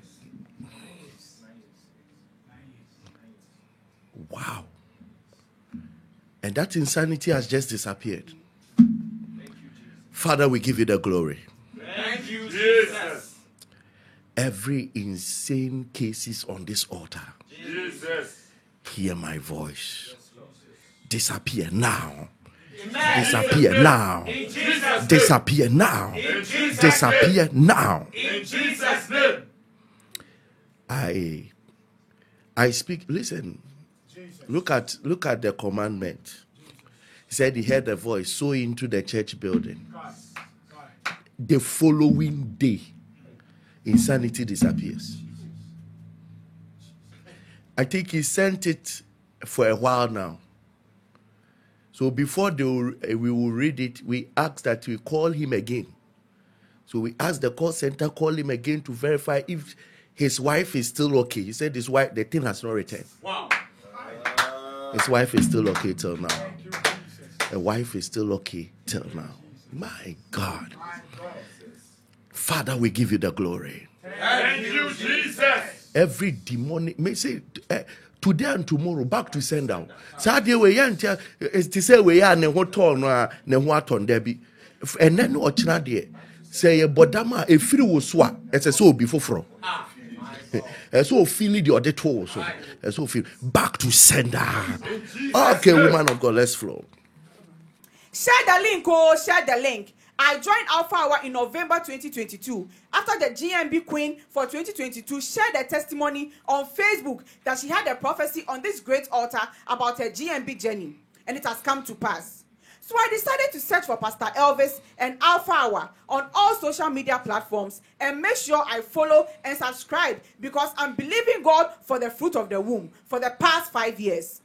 wow. And that insanity has just disappeared. Father, we give you the glory. Thank you, Jesus. Every insane cases on this altar. Jesus. Hear my voice. Disappear now. Disappear now. Disappear now. Disappear now. In Jesus' name. I I speak. Listen. Look at look at the commandment He said he heard a voice so into the church building. The following day, insanity disappears. I think he sent it for a while now. So before will, uh, we will read it, we ask that we call him again. So we asked the call center call him again to verify if his wife is still okay. He said his wife the thing has not returned. Wow. His wife is still okay till now. The wife is still okay till now. My God. Father, we give you the glory. Thank you, Jesus. Every demonic, may say, uh, today and tomorrow, back to send out. Saturday, we yan't eh, to say we are ne ho tɔn no a ne ho atɔn da bi. Ɛnɛ ne ɔkyena deɛ, sɛ yɛ bɔdam a efiri wo eh, so a, ɛsɛ sɛ obi foforɔ. ɛsɛ deɛ ɔde to wo so. Ɛsɛ back to sender. Okay, woman of God, let's flow. Share the link, oh, share the link. I joined Alpha Hour in November 2022. After the GMB Queen for 2022 shared a testimony on Facebook that she had a prophecy on this great altar about her GMB journey, and it has come to pass. So I decided to search for Pastor Elvis and Alpha Hour on all social media platforms and make sure I follow and subscribe because I'm believing God for the fruit of the womb for the past five years.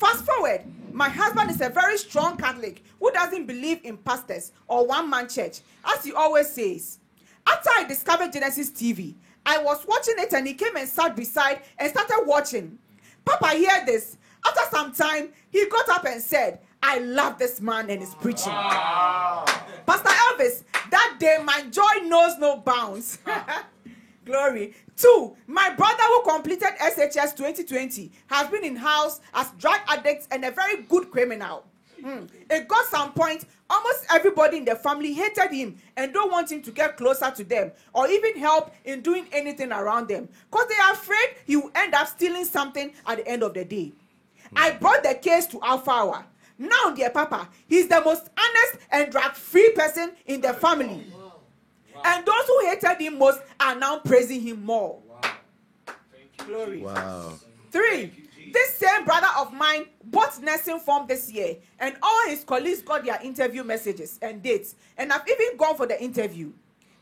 Fast forward, my husband is a very strong Catholic who doesn't believe in pastors or one man church, as he always says. After I discovered Genesis TV, I was watching it and he came and sat beside and started watching. Papa heard this. After some time, he got up and said, I love this man and his preaching. Pastor Elvis, that day my joy knows no bounds. Glory. Two, my brother who completed SHS 2020 has been in house as drug addict and a very good criminal. Hmm. It got some point, almost everybody in the family hated him and don't want him to get closer to them or even help in doing anything around them because they are afraid he will end up stealing something at the end of the day. I brought the case to Alpha Hour. Now, dear Papa, he's the most honest and drug free person in the family. And those who hated him most are now praising him more. Glory. Wow. Three, this same brother of mine bought nursing form this year, and all his colleagues got their interview messages and dates, and I've even gone for the interview.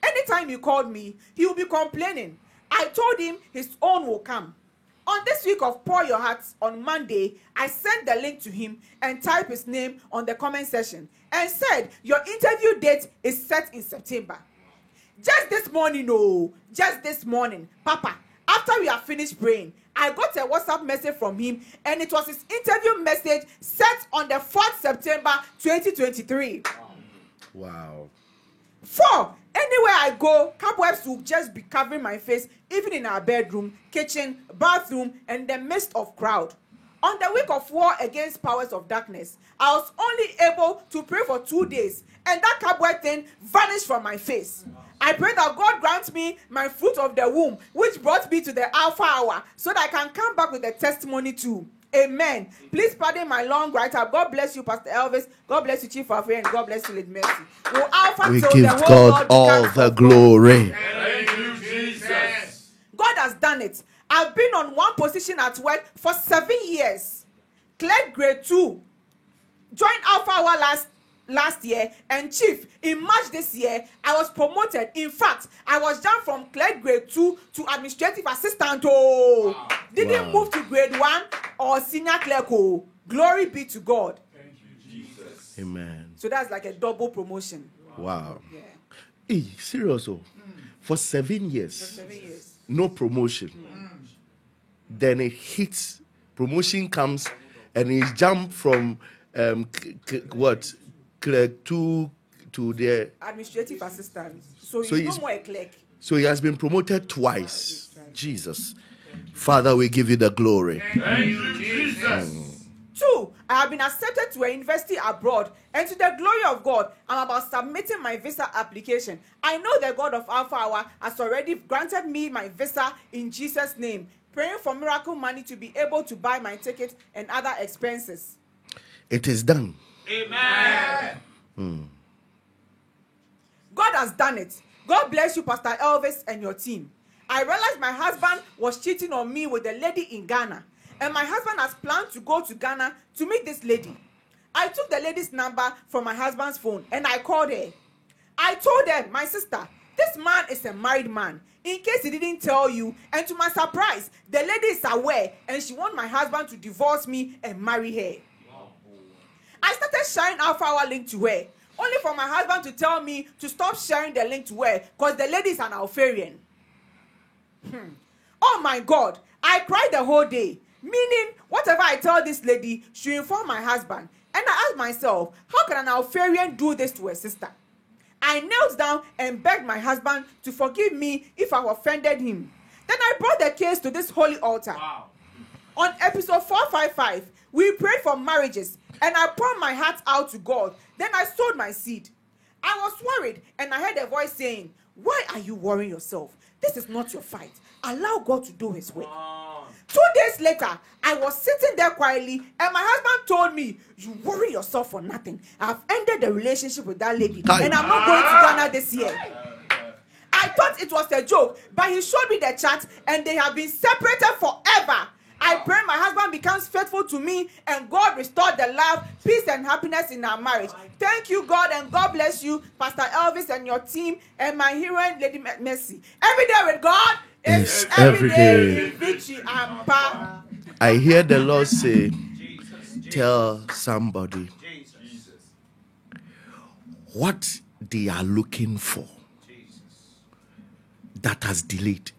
Anytime he called me, he will be complaining. I told him his own will come. On this week of Pour Your Hearts on Monday, I sent the link to him and typed his name on the comment section and said, Your interview date is set in September. Just this morning, oh, just this morning, Papa, after we have finished praying, I got a WhatsApp message from him, and it was his interview message set on the 4th September 2023. Wow. Four, anywhere I go, cobwebs will just be covering my face, even in our bedroom, kitchen, bathroom, and the midst of crowd. On the week of war against powers of darkness, I was only able to pray for two days, and that cobweb thing vanished from my face. I pray that God grants me my fruit of the womb, which brought me to the Alpha Hour, so that I can come back with a testimony too. Amen. Please pardon my long write up. God bless you, Pastor Elvis. God bless you, Chief of and God bless you, Lady Mercy. Will Alpha We give the whole God all the glory. Thank you, Jesus. God has done it. I've been on one position at work for seven years. Clerk grade two. Joined Alpha Hour last last year and chief in March this year I was promoted. In fact, I was jumped from clerk grade two to administrative assistant. Oh, didn't Wow. move to grade one or senior clerk. Oh, glory be to God. thank you jesus Amen. So that's like a double promotion. Wow. Yeah, Hey, serious. Oh. For seven years, seven years. no promotion. Then it hits, promotion comes, and he's jumped from um, c- c- what? Clerk to to the. Administrative assistant. So, So he's he's- no more a clerk. So he has been promoted twice. Jesus. Father, we give you the glory. Thank you, Jesus. Hmm. Two, I have been accepted to a university abroad, and to the glory of God, I'm about submitting my visa application. I know the God of Alpha Hour has already granted me my visa in Jesus' name. Praying for miracle money to be able to buy my ticket and other expenses. It is done. Amen. Hmm. God has done it. God bless you, Pastor Elvis, and your team. I realized my husband was cheating on me with a lady in Ghana, and my husband has planned to go to Ghana to meet this lady. I took the lady's number from my husband's phone and I called her. I told her, my sister, this man is a married man. In case he didn't tell you, and to my surprise, the lady is aware and she wants my husband to divorce me and marry her. I started sharing Alpha Hour link to her, only for my husband to tell me to stop sharing the link to her because the lady is an Alpharian. Hmm. Oh my God, I cried the whole day. Meaning, whatever I tell this lady, she inform my husband. And I asked myself, how can an Alpharian do this to her sister? I knelt down and begged my husband to forgive me if I offended him. Then I brought the case to this holy altar. Wow. On episode 455, we prayed for marriages and I poured my heart out to God. Then I sowed my seed. I was worried and I heard a voice saying, Why are you worrying yourself? This is not your fight. Allow God to do his work. Two days later, I was sitting there quietly, and my husband told me, You worry yourself for nothing. I've ended the relationship with that lady, and I'm not going to Ghana this year. I thought it was a joke, but he showed me the chat, and they have been separated forever. I pray my husband becomes faithful to me and God restore the love, peace, and happiness in our marriage. Thank you, God, and God bless you, Pastor Elvis and your team, and my heroine, Lady Mercy. Every day with God is every day. Victory and power. I hear the Lord say, Tell somebody what they are looking for that has delayed.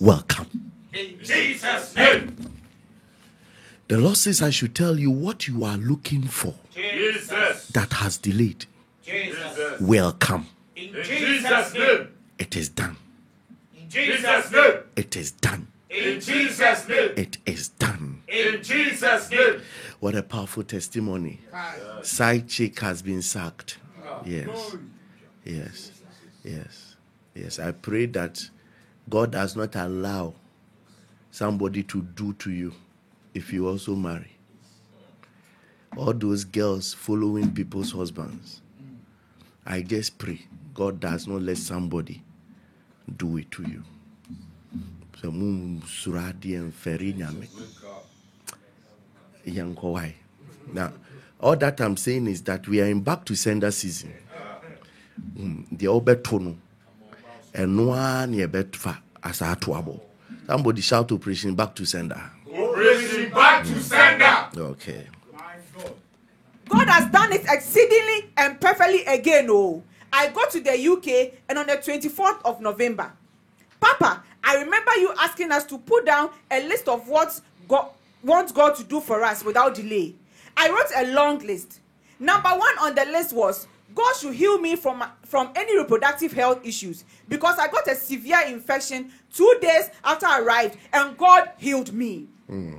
Welcome. In Jesus' name. The Lord says, I should tell you what you are looking for Jesus. that has delayed Jesus. will come. In Jesus' name. It is done. In Jesus' name. It is done. In Jesus' name. It is done. In Jesus' name. What a powerful testimony. Side chick has been sacked. Oh. Yes. Yes. Yes. Yes. I pray that God does not allow somebody to do to you if you also marry. All those girls following people's husbands. I just pray God does not let somebody do it to you. So mum suradi and feri nyame. Yankɔ why? Now, all that I'm saying is that we are in back to sender season. Mm, The ɔbɛto And ɛno ara ne yɛbɛfa asa ato abɔ. Somebody shout operation back to sender. Operation back to sender. Okay. God has done it exceedingly and perfectly again. Oh, I go to the UK and on the 24th of November, Papa, I remember you asking us to put down a list of what God wants God to do for us without delay. I wrote a long list. Number one on the list was God should heal me from from any reproductive health issues because I got a severe infection two days after I arrived and God healed me. Hmm.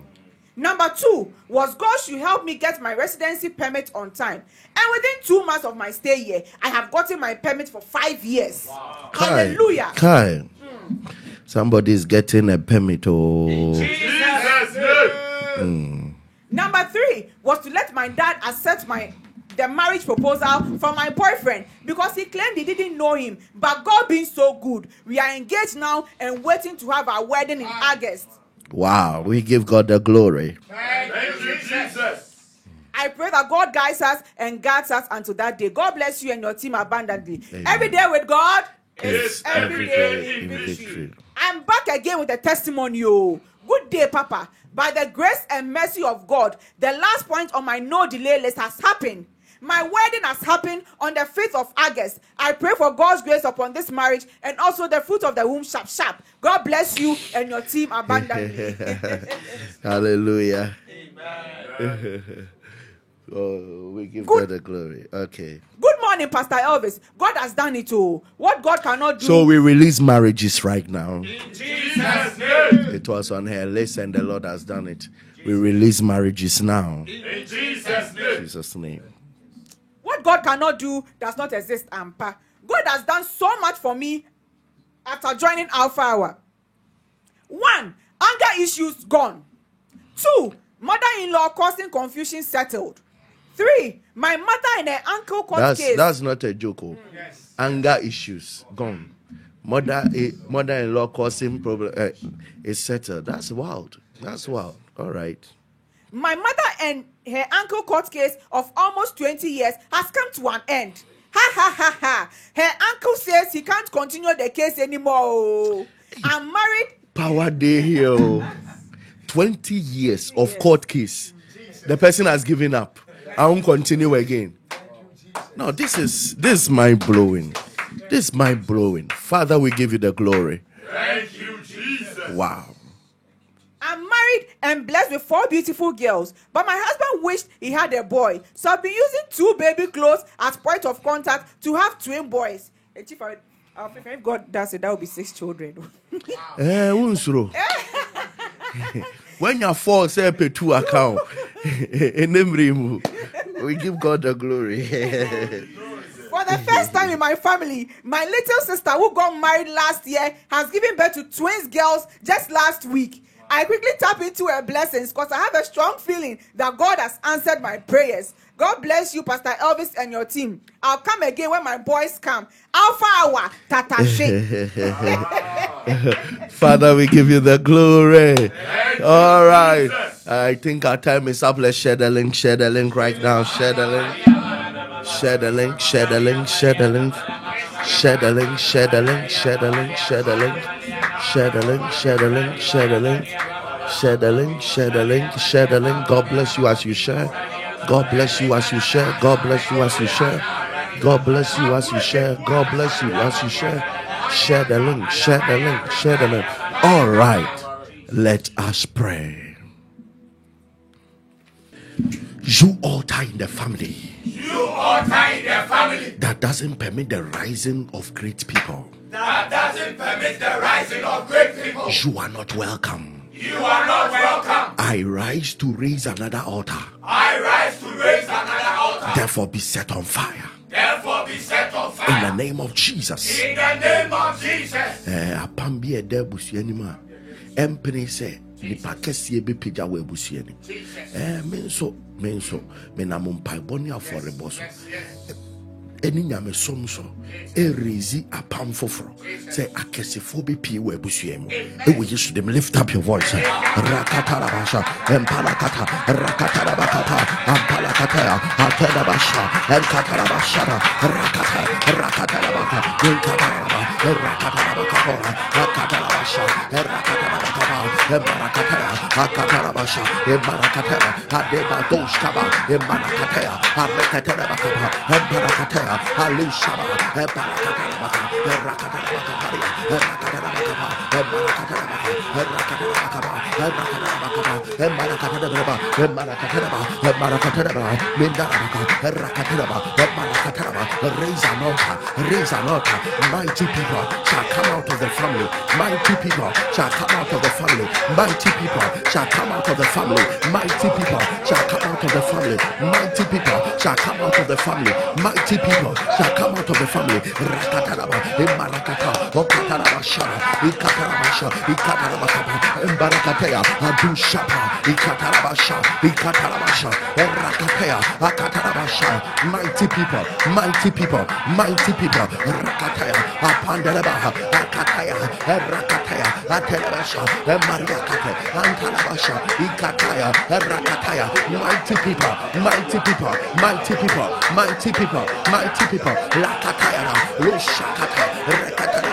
Number two was God should help me get my residency permit on time. And within two months of my stay here, I have gotten my permit for five years. Kai, Hallelujah. Kai. Hmm. Somebody is getting a permit. Oh, Jesus' name. Hmm. Number three was to let my dad accept my the marriage proposal from my boyfriend because he claimed he didn't know him. But God being so good, we are engaged now and waiting to have our wedding in August. wow. We give God the glory. Thank you, Jesus. I pray that God guides us and guards us until that day. God bless you and your team abundantly. Amen. Every day with God Is every day in victory. I'm back again with a testimony. Oh, good day, Papa. By the grace and mercy of God, the last point on my no delay list has happened. My wedding has happened on the 5th of August. I pray for God's grace upon this marriage and also the fruit of the womb, sharp, sharp. God bless you and your team abundantly. Hallelujah. Amen. oh, we give Good. God the glory. Okay. Good morning, Pastor Elvis. God has done it all. What God cannot do. So we release marriages right now. In Jesus' name. It was on her list, and the Lord has done it. We release marriages now. In Jesus' name. Jesus' name. What God cannot do does not exist, Ampa. God has done so much for me after joining Alpha Hour. One, anger issues gone. Two, mother-in-law causing confusion settled. Three, my mother and her uncle court That's case. that's not a joke. oh. Anger issues gone. Mother eh, mother-in-law causing problem uh, is settled. That's wild. That's wild. All right. My mother and her uncle court case of almost 20 years has come to an end. Ha ha ha ha. Her uncle says he can't continue the case anymore. oh. I'm married. Power day here. oh. 20 years of court case. The person has given up. I won't continue again. No, this is this is mind blowing. This is mind blowing. Father, we give you the glory. Thank you, Jesus. Wow. And blessed with four beautiful girls, but my husband wished he had a boy, so I've been using two baby clothes as point of contact to have twin boys. Eh, Chief, I- I if God does it, that will be six children. Eh, when you fall, say pay two account. In them room, we give God the glory. For the first time in my family, my little sister who got married last year has given birth to twins girls just last week. I quickly tap into her blessings because I have a strong feeling that God has answered my prayers. God bless you, Pastor Elvis, and your team. I'll come again when my boys come. Alpha Hour, Tata She. Father, we give you the glory. All right. I think our time is up. Let's share the link, share the link right now. Share the link. Share the link, share the link, share the link. Share the link, link. Share the link, share the link, share the link. God bless you as you share. God bless you as you share. God bless you as you share. God bless you as you share. God bless you as you share. Share the link, share the link, share the link. All right, let us pray. You all altar in the family You alter in the family that doesn't permit the rising of great people. that doesn't permit the rising of great people. You are not welcome. You are not welcome. I rise to raise another altar. I rise to raise another altar. Therefore, be set on fire. Therefore, be set on fire. In the name of Jesus. In the name of Jesus. Eh, apam bi ɛda abusua anim a ɛmpene sɛ nipa kɛseɛ bɛpagya wɔ abusua nim Eh, me nso me nso menam mpaebɔ ne afɔrebɔ so ɛne nyamesom so ɛrezi apam foforɔ sɛ akɛsefoɔ bɛpie wɔ abusua mu. Ɛwɔ yesu dem lift up your voice. Rakatarabasha empalakata rakatarabakata ampalakataya atɛdabasha ɛnkatarabashara rakata rakatarabaka ɛnkataraba rakatarabakabora akatarabasha rakatarabakaba ɛmbarakataya akatarabasha ɛmbarakataya adebadoshkaba ɛmbarakataya arekatarabakaba ɛmbarakataya ɛrakatarabakaba ɛmbarakatarabakaba raise an altar raise an altar mighty people shall come out of the family mighty people shall come out of the family mighty people shall come out of the family mighty people shall come out of the family mighty people shall come out of the family mighty people shall come out of the family rakataraba imbarakata okataraba shara ikataraba sha ikataraba kaba imbarakataya adushapa ikataraba sha ikataraba sha erakataya akataraba sha mighty people mighty people. Mighty people rakataya apandaraba akataya erakataya atelabasha emariakate antalabasha ikataya erakataya mighty people mighty people mighty people mighty people mighty people. Lakataya lushakata rekatarabakapa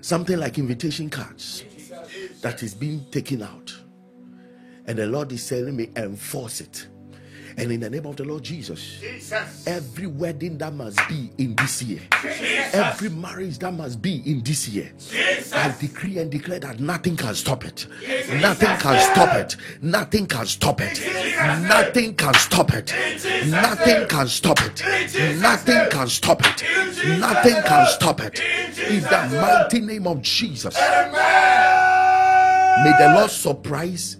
something like invitation cards that is being taken out. And the Lord is telling me, enforce it. And in the name of the Lord Jesus, Jesus. every wedding that must be in this year, every marriage that must be in this year, I decree and declare that nothing can stop it. Nothing can stop it. Nothing can stop it. Nothing can stop it. Nothing can stop it. Nothing can stop it. Nothing can stop it. In the mighty name of Jesus. Amen. May the Lord surprise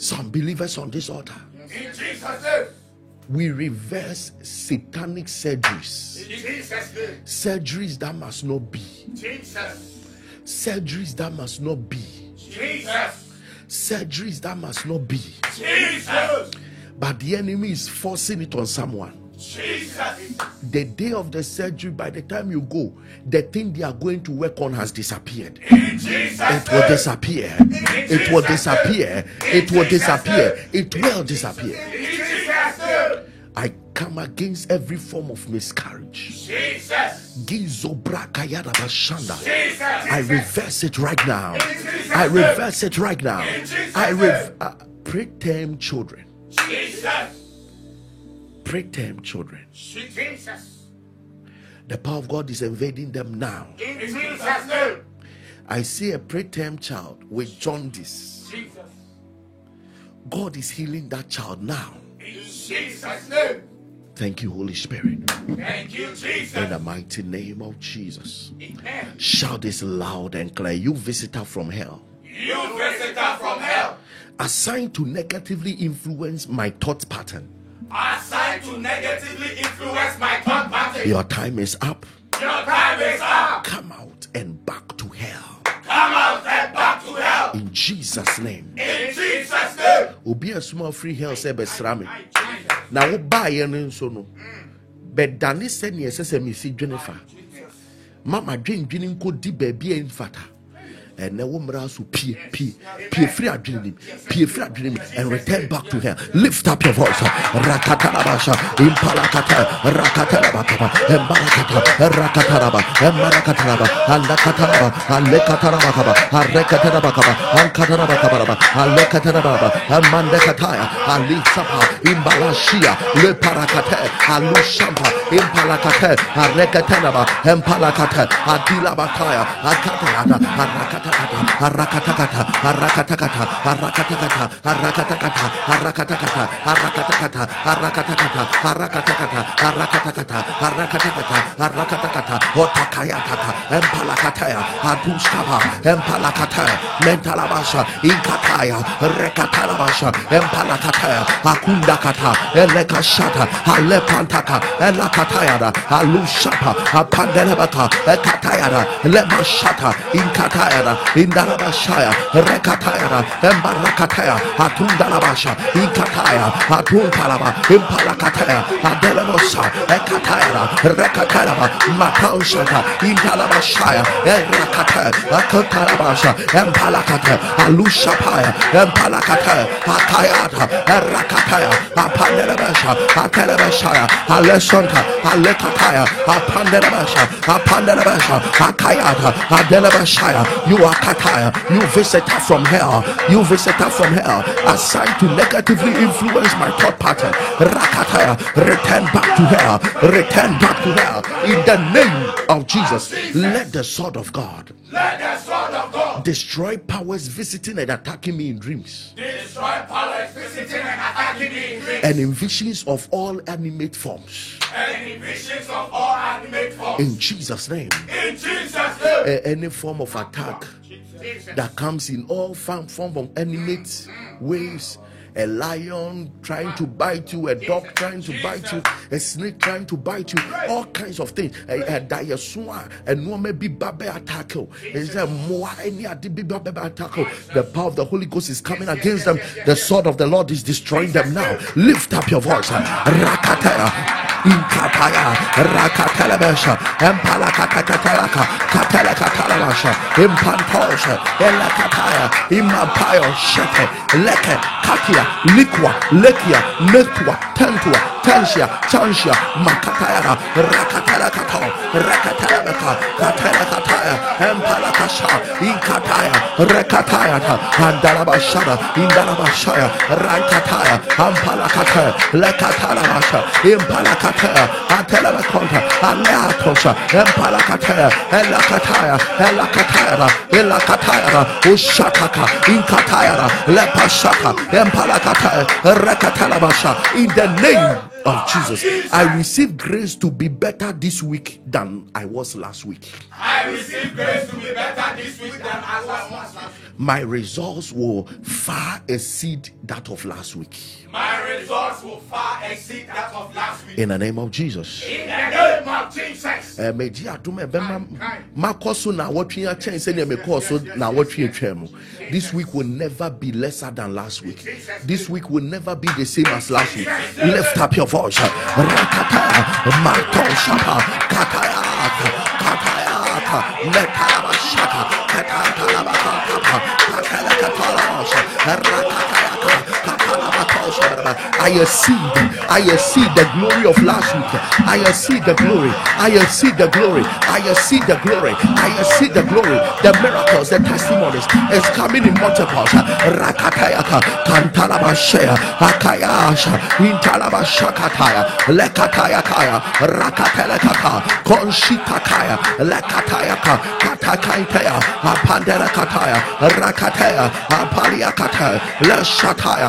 Some believers on this altar, In Jesus' name. we reverse satanic surgeries, In Jesus' name. surgeries that must not be, Jesus. surgeries that must not be, Jesus. surgeries that must not be. Jesus. But the enemy is forcing it on someone. Jesus. The day of the surgery, by the time you go, the thing they are going to work on has disappeared. It will disappear. It will disappear. It will disappear. It will disappear. I come against every form of miscarriage. Jesus. Gizobra kayada bashanda. Jesus. I reverse it right now. I reverse it right now. I rev- uh, preterm children. Jesus. Preterm children. Jesus. The power of God is invading them now. In Jesus' name. I see a preterm child with jaundice. Jesus. God is healing that child now. In Jesus' name. Thank you, Holy Spirit. Thank you, Jesus. In the mighty name of Jesus. Amen. Shout this loud and clear. You visitor from hell. You visitor from hell. Assigned to negatively influence my thought pattern. Assigned to negatively influence my thought pattern. Your time is up. Your time is up. Come out and back to hell. Come out and back to hell. In Jesus' name. In Jesus' name. Obi a small free hell sɛ bɛsra me. Jesus. Na wobaeɛ no nso no. Mm. Bɛdane sɛnea ɛsɛ sɛ mesi dwene fa. Mama dwendwene nkɔdi baabi a ɛmfata. Ɛnɛ wo mmara so pie pie pie firi adwene nim pie firi adwene and return back to hell lift up your voice. Rakatarabasha impalakata rakatarabakaba embarakata rakataraba embarakataraba andakataraba alekatarabakaba arekatarabakaba ankatarabakabaraba alekatarababa amandekataya alisapa imbalashia leparakate alushampa impalakate arekataraba empalakate adilabataya akatayada arakatakata arakatakata arakatakata arakatakata arakatakata arakatakata arakatakata arakatakata arakatakata arakatakata arakatakata arakatakata otakayatata empalakataya aduskapa empalakataya mentalabasha inkataya rekatalabasha empalakataya akundakata elekashata alepantaka elakatayada alushapa apandelebaka ekatayada lemashata inkatayada indarabashaya rekataya embarakataya atundarabasha inkataya atuntalaba impalakataya adelemosa ekataya rekataya mataushata indarabashaya erakataya akantarabasha empalakataya alushapaya empalakataya atayata erakataya apandelebesha atelebeshaya alesonta alekataya apandelebesha apandelebesha akayata adelebeshaya you you visitor from hell. You visitor from hell. Assigned to negatively influence my thought pattern. Rakataya. Return back to hell. Return back to hell. In the name of jesus let the sword of god Let the sword of God destroy powers visiting and attacking me in dreams destroy powers visiting and attacking me in dreams and in visions of all animate forms and in visions of all animate forms. in jesus name In Jesus' name. A- any form of attack Jesus. that comes in all form, form of animate ways. A lion trying to bite you, a dog trying to bite you, a snake trying to bite you, all kinds of things. A diasua, a normal be babe attack. Is there more any bi babe attack? The power of the Holy Ghost is coming against them. The sword of the Lord is destroying them now. Lift up your voice. Rakataya. Inkataya, Rakatelebesha, Empalakatakatalaka, Katelakatalabasha, Impantosha, Elakataya, Imampayo, Shete, Leke, Katia, Likwa, Lekia, Nekwa, Tentua, Tensia, Chansia, Makatayara, Rakatalakato, Rakatalabaka, Katelakataya, Empalakasha, Inkataya, Rekatayata, Andalabashada, Indalabashaya, Rankataya, Ampalakataya, Lekatalabasha, Impalakataya, in the name of Jesus. I receive grace to be better this week than I was last week. I receive grace to be better this week than I was last week. My results will far exceed that of last week. My results will far exceed that of last week. In the name of Jesus. In the name of Jesus. Eh, megye adom a ɛbɛma makɔ so na awɔtwe akyɛn sɛnea mekɔɔ so na awɔtwe atwa mu this week will never be lesser than last week this week will never be the same as last week lift up your voice rakata mato shapa kataya kataya metaba shaka kataya kataya I see, I see the glory of last week. I see the glory. I see the glory. I see the glory. I see the glory. The miracles, the testimonies is coming in multiples. Rakatayaka, Kantalabashaya, Akayasha, Intalabashakataya, Lekatayakaya, Rakatelekata, Konshitakaya, Lekatayaka, Katakaitaya, Apandelekataya, Rakataya, Apaliakataya, Leshataya,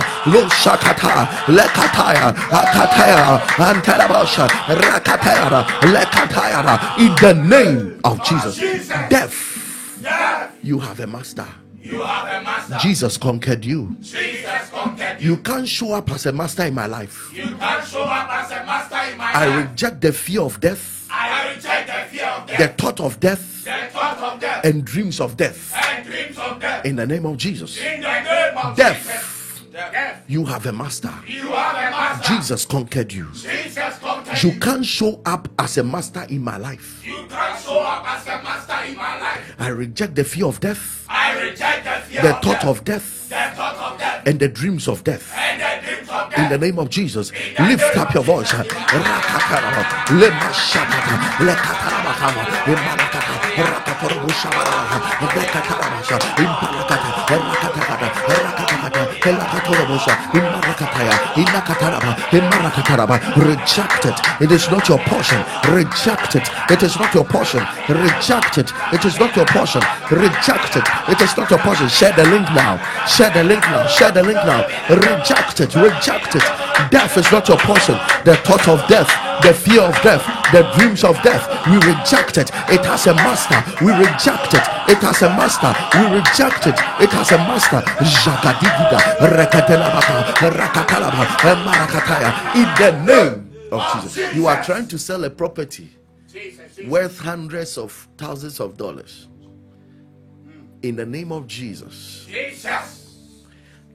Lushatata, Lekataya, Akataya, Antelabasha, Rakataya, Lekataya, in the name of Jesus. Death, Death, you have a master. you have a master. Jesus conquered you. Jesus conquered you. You can't show up as a master in my life. You can't show up as a master in my I life. reject the fear of death, I reject the fear of death. the thought of death, the thought of death, and dreams of death. and dreams of death. In the name of Jesus. In the name of Death. Jesus. Death. You have a master. You have a master. Jesus conquered you. Jesus conquered You can't show up as a master in my life. You can't show up as a master in my life. I reject the fear of death, I reject the fear the of thought death, of death, the thought of death, and the dreams of death. and the dreams of In the name of Jesus, lift up your voice. Rakataraba, lemashakata, lekatarabakama, imalakata, rakatorobushaba, lekatarabasha, impalakata, rakatakata, rakatakata, elakatorobusha, imarakataya, inakataraba, imarakataraba. Reject it. It is not your portion. Reject it. It is not your portion. Reject it. It is not your portion. Reject it. It is not your portion. Share the link now. Share the link now. Share the link now. Reject it. Death is not your portion. The thought of death, the fear of death, the dreams of death, we reject it. It has a master. We reject it. It has a master. We reject it. It has a master. In the name of Jesus. You are trying to sell a property worth hundreds of thousands of dollars. In the name of Jesus. Jesus.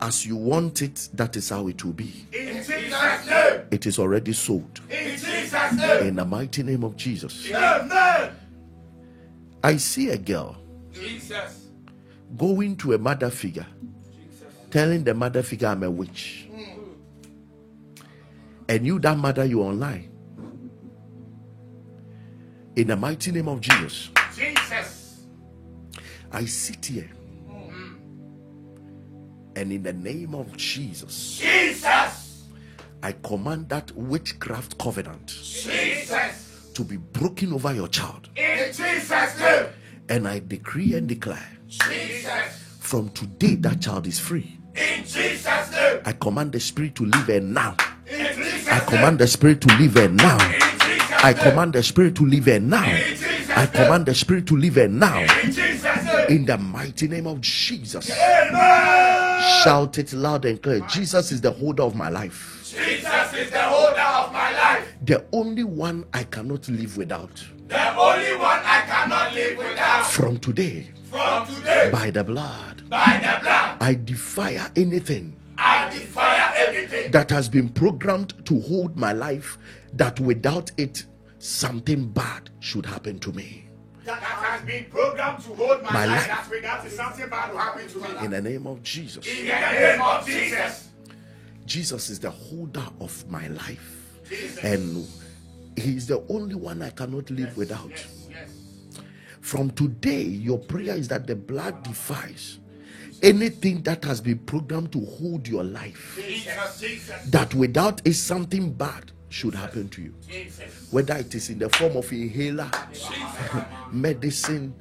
As you want it, that is how it will be. In Jesus' name. It is already sold. In Jesus' name. In the mighty name of Jesus. Amen. I see a girl Jesus. going to a mother figure, telling the mother figure, I'm a witch. Hmm. And you, that mother, you online. In the mighty name of Jesus, Jesus. I sit here. And in the name of Jesus, Jesus. I command that witchcraft covenant Jesus. to be broken over your child. In Jesus' name. And I decree and declare Jesus. from today that child is free. In Jesus' name. I command the spirit to leave her now. In Jesus' I command the spirit to leave her now. I command the spirit to leave her now. I command the spirit to leave her now. In Jesus' name. In the mighty name of Jesus. Amen. Shout it loud and clear. Jesus is the holder of my life. Jesus is the holder of my life. The only one I cannot live without. The only one I cannot live without. From today, From today, by the blood, by the blood, I defy anything I defy everything that has been programmed to hold my life that without it something bad should happen to me that has been programmed to hold my, My life. life. Without something bad will happen to me. in the name of jesus In the name of Jesus. jesus is the holder of my life Jesus. and he is the only one i cannot live without Yes, yes. from today your prayer is that the blood defies anything that has been programmed to hold your life Jesus, that without it something bad should happen to you whether it is in the form of inhaler, medicine,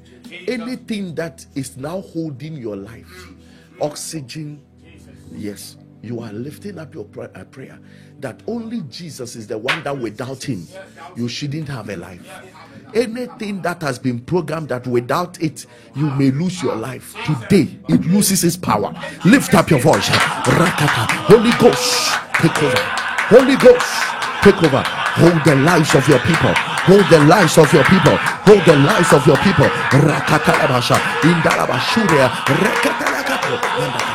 anything that is now holding your life, oxygen, yes, you are lifting up your uh, prayer that only Jesus is the one that without him you shouldn't have a life. Anything that has been programmed that without it you may lose your life today, it loses its power. Lift up your voice. Holy Ghost, take over. Holy Ghost, take over. Hold the lives of your people. Hold the lives of your people. Hold the lives of your people. Rakatalabasha. Indalabashuria. Rakatalakato.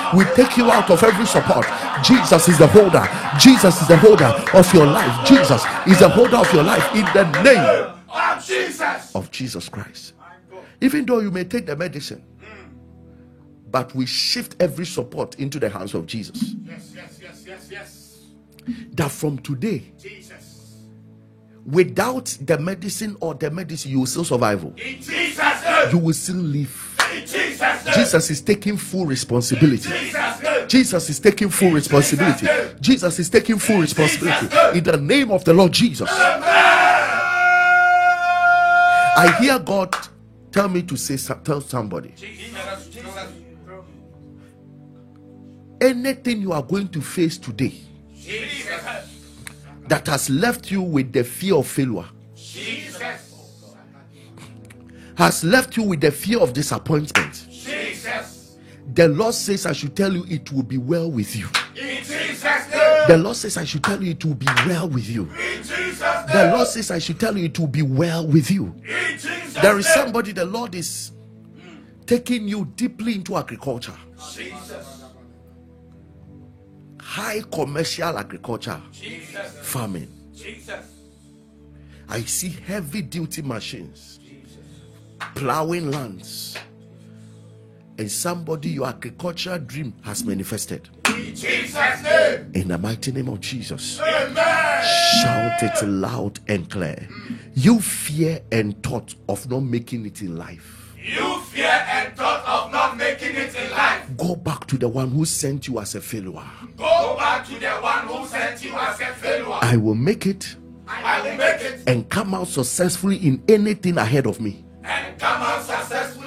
We take you out of every support. Jesus is the holder. Jesus is the holder of your life. Jesus is the holder of your life in the name Of Jesus. of Jesus Christ. Even though you may take the medicine, but we shift every support into the hands of Jesus. Yes, yes, yes, yes, yes. That from today, Jesus. without the medicine or the medicine, you will still survive. In Jesus' name. You will still live. Jesus' is taking full responsibility. Jesus' is taking full responsibility. Jesus is taking full responsibility. In the name of the Lord Jesus. I hear God tell me to say tell somebody anything you are going to face today that has left you with the fear of failure has left you with the fear of disappointment Jesus. the lord says i should tell you it will be well with you. In Jesus' name. the lord says i should tell you it will be well with you. In Jesus' the lord says i should tell you it will be well with you. In Jesus' there is somebody the lord is taking you deeply into agriculture. Jesus. high commercial agriculture. Jesus. farming. Jesus. i see heavy duty machines. Plowing lands and somebody your agricultural dream has manifested In Jesus' name. in the mighty name of jesus Amen. shout it loud and clear you fear and thought of not making it in life You fear and thought of not making it in life. go back to the one who sent you as a failure Go back to the one who sent you as a failure. i will make it I will make it and come out successfully in anything ahead of me and come out successfully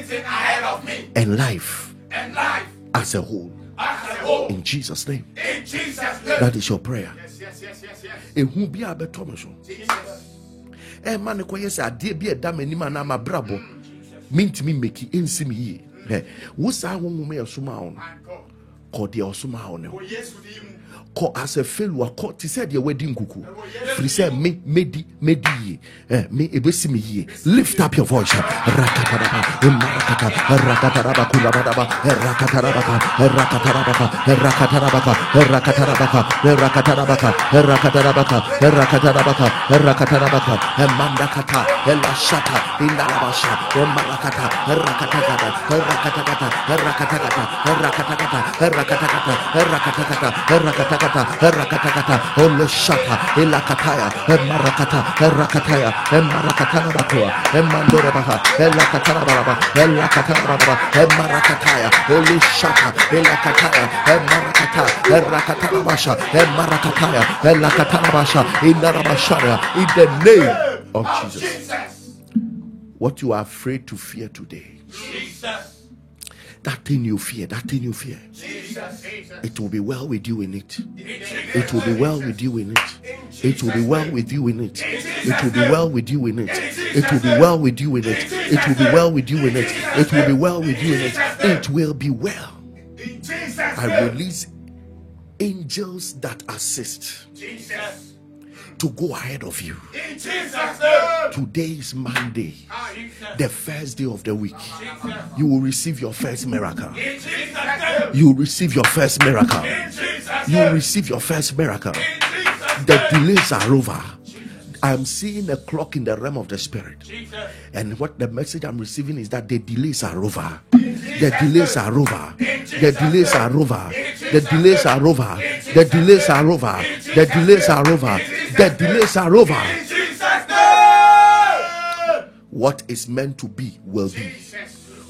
ahead of me, and life, and life as a whole. As a whole. In Jesus' name. In Jesus' name. That is your prayer. Yes, yes, yes, yes, yes. Jesus. Eh man ko yesi ade bi eda manim ana ma brabo. Mm, Mintimi meki ensi mi yi. Wo sa honhom ya soma wo no kɔ as a failure kɔ te sɛ deɛ wadi nkuku. Medi yie. Eh, me yie. Lift up your voice. Rakatarabaka rakatarabaka rakatarabaka rakatarabaka rakatarabaka rakatarabaka rakatarabaka rakatarabaka mandakata rakatakata rakatakata rakatakata rakatakata rakatakata rakatakata rakatakata rakata rakata kata holy shata elakataya emarakata erakataya emarakatana batua emandora baha elakatana baraba Shaka, baraba emarakataya holy shata elakataya emarakata erakatana basha emarakataya elakatana basha inarabashara in the name of Jesus. What you are afraid to fear today. Jesus that thing you fear that thing you fear Jesus. It will be well with you in it It will be well with you in it. It will be well with you in it. It will be well with you in it. It will be well with you in it. It will be well with you in it. It will be well with you in it. It will be well. I release angels that assist Jesus. To go ahead of you. In Jesus' name. Today is Monday, the first day of the week. You will receive your first miracle. In Jesus' name. You will receive your first miracle. You will receive your first miracle. The delays are over. I'm seeing a clock in the realm of the spirit. Jesus. And what the message I'm receiving is that the delays are over. The delays are over. The delays are over. The delays are over. The delays are over. The delays are over. The delays are over. What is meant to be will be.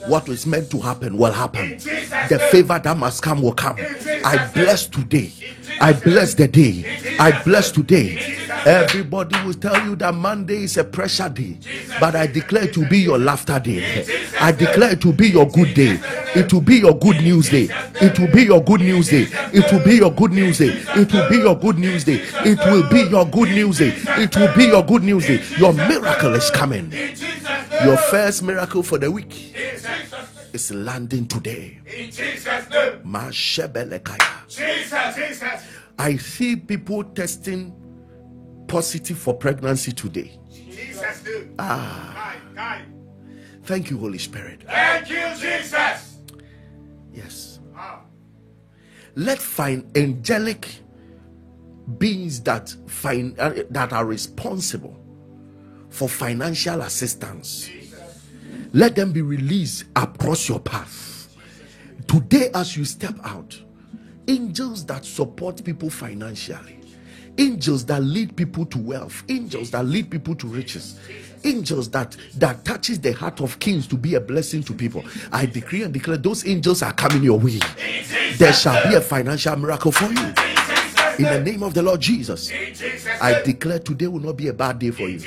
What is meant to happen will happen. The favor that must come will come. I bless today. I bless the day. I bless today. Everybody will tell you that Monday is a pressure day, but I declare to be your laughter day. I declare to be your good day. It will be your good news day. It will be your good news day. It will be your good news day. It will be your good news day. It will be your good news day. It will be your good news day. Your miracle is coming. Your first miracle for the week is landing today. In Jesus' name. Jesus, Jesus. I see people testing positive for pregnancy today. Jesus' name. Ah, thank you, Holy Spirit. Thank you, Jesus. Yes. Ah. Let find angelic beings that find uh, that are responsible for financial assistance. Let them be released across your path. Today, as you step out, angels that support people financially, angels that lead people to wealth, angels that lead people to riches, angels that that touches the heart of kings to be a blessing to people. I decree and declare those angels are coming your way. There shall be a financial miracle for you. In the name of the Lord Jesus, I declare today will not be a bad day for you.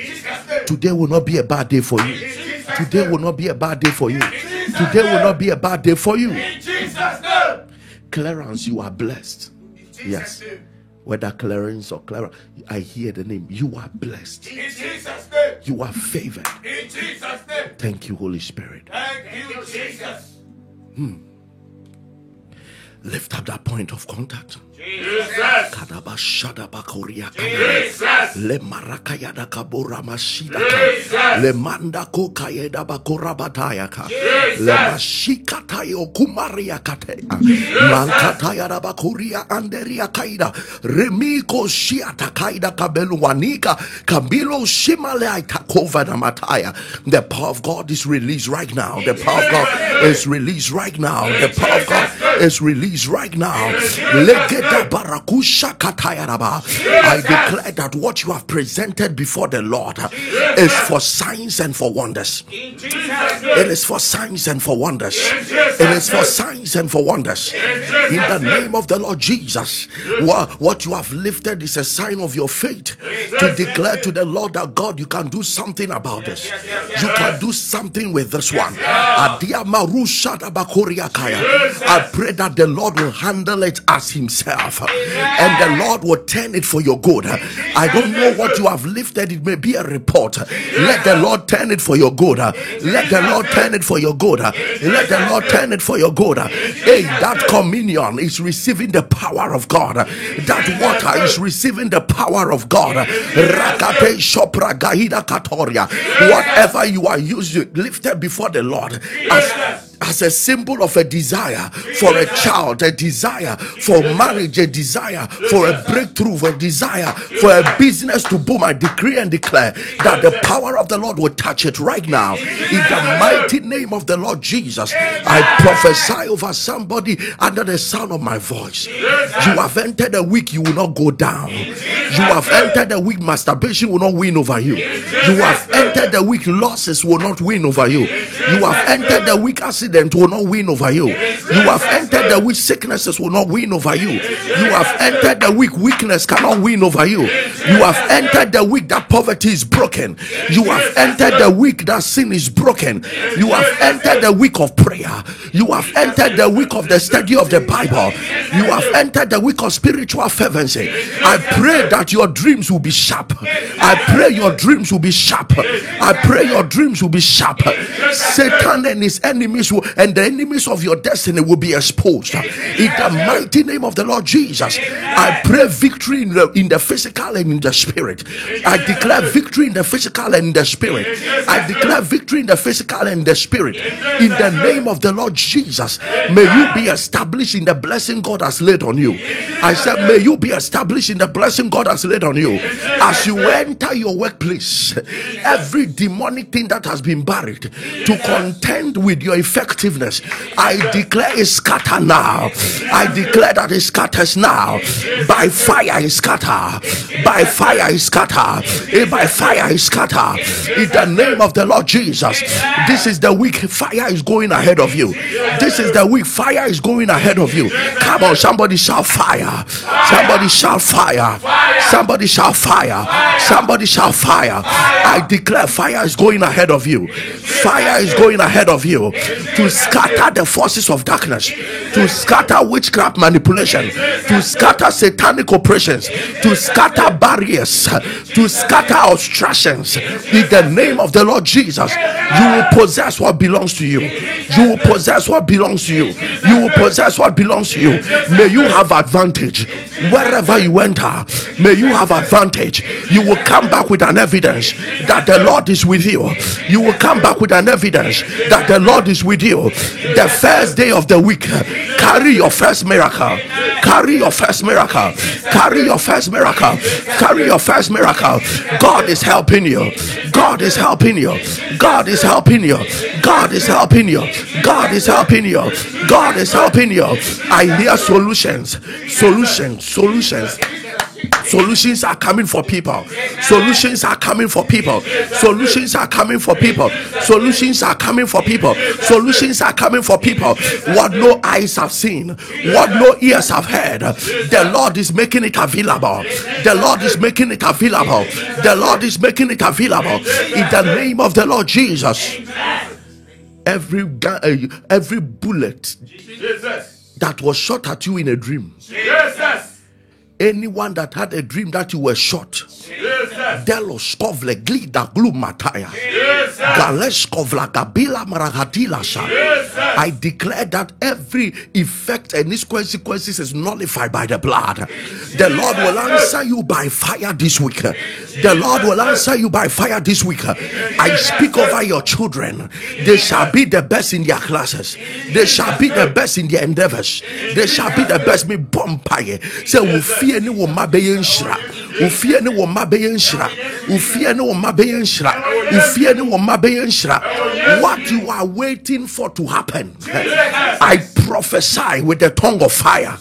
Today will not be a bad day for you. Today will not be a bad day for you. Today will not be a bad day for you. In Jesus' name. Clarence, you are blessed. Yes. Whether Clarence or Clara, I hear the name. You are blessed. In Jesus' name. You are favored. In Jesus' name. Thank you, Holy Spirit. Thank you, Jesus. Hmm. Lift up that point of contact. Jesus. Kadaba shadaba koria Jesus. Le marakayada kabura mashida Jesus. Le manda ko kayeda bakura bataya ka Jesus. Le mashika tayo kumaria kate Mankataya da bakuria anderia kaida Remiko shiata kaida kabelu wanika Kabilo shimale aitakova na mataya The power of God is released right now. The power of God is released right now. The power of God is released right now. Legeda barakusha kataya raba. I declare that what you have presented before the Lord is for signs and for wonders. In Jesus' name. It is for signs and for wonders. It is for signs and for wonders. In the name of the Lord Jesus, what, you have lifted is a sign of your faith to declare to the Lord that God, you can do something about this. You can do something with this one. Adia marusha da bakoria kaya. I pray that the Lord will handle it as Himself and the Lord will turn it for your good. I don't know what you have lifted, it may be a report. Let the Lord turn it for your good. Let the Lord turn it for your good. Let the Lord turn it for your good. Hey, that communion is receiving the power of God. That water is receiving the power of God. Shopra katoria. Whatever you are using, lifted before the Lord as as a symbol of a desire for a child, a desire for marriage, a desire for a breakthrough, a desire for a business to boom. I decree and declare that the power of the Lord will touch it right now. In the mighty name of the Lord Jesus, I prophesy over somebody under the sound of my voice. You have entered a week, you will not go down. You have entered a week, masturbation will not win over you. You have entered the week, losses will not win over you. You have entered the week, accident will not win over you. You have entered the week, sicknesses will not win over you. You have entered the week, weakness cannot win over you. You have entered the week that poverty is broken. You have entered the week that sin is broken. You have entered the week of prayer. You have entered the week of the study of the Bible. You have entered the week of spiritual fervency. I pray that your dreams will be sharp. I pray your dreams will be sharp. I pray your dreams will be sharp. Satan and his enemies will, and the enemies of your destiny will be exposed. In the mighty name of the Lord Jesus, I pray victory in the, in the physical and in the spirit. I declare victory in the physical and in the spirit. I declare victory in the physical and the spirit. In the name of the Lord Jesus, may you be established in the blessing God has laid on you. I said, may you be established in the blessing God has laid on you. As you enter your workplace, every demonic thing that has been buried to contend with your effectiveness, I declare is scatter now. I declare that it scatters now. By fire it scatter. By fire it scatter. Eh, by fire it scatter. In the name of the Lord Jesus. This is the week fire is going ahead of you. This is the week fire is going ahead of you. Come on, somebody shall fire. Somebody shall fire. Somebody shall fire. Somebody shall fire. I declare fire is going ahead of you. Fire is going ahead of you to scatter the forces of darkness, to scatter witchcraft manipulation, to scatter satanic operations, to scatter barriers, to scatter obstructions. In the name of the Lord Jesus, you will possess what belongs to you. You will possess what belongs to you. You will possess what belongs to you. May you have advantage wherever you enter. May you have advantage. You will come back with an evidence that the Lord is with you. You will come back with an evidence that the Lord is with you. The first day of the week, carry your first miracle. Carry your first miracle. Carry your first miracle. Carry your first miracle. God is helping you. God is helping you. God is helping you. God is helping you. God is helping you. God is helping you. I hear solutions. Solutions. Solutions. Solutions are coming for people. Solutions are coming for people. Solutions are coming for people. Solutions are coming for people. Solutions are coming for people. What no eyes have seen, what no ears have heard, the Lord is making it available. The Lord is making it available. The Lord is making it available. In the name of the Lord Jesus. Every gun, uh, every bullet that was shot at you in a dream, Jesus. Anyone that had a dream that you were shot. Delos kovle glida glumataya. Galeskovla Gabila Maragatilasha. I declare that every effect and its consequences is nullified by the blood. The Lord will answer you by fire this week. The Lord will answer you by fire this week. I speak over your children. They shall be the best in their classes. They shall be the best in their endeavors. They shall be the best. Me bompaye. Say, Ufie ni wo mabeye nshira. Ufie ni wo mabeye nshira. Ufie ni wo mabeye nshira. Ufie ni wo mabeye nshira. What you are waiting for to happen, I prophesy with the tongue of fire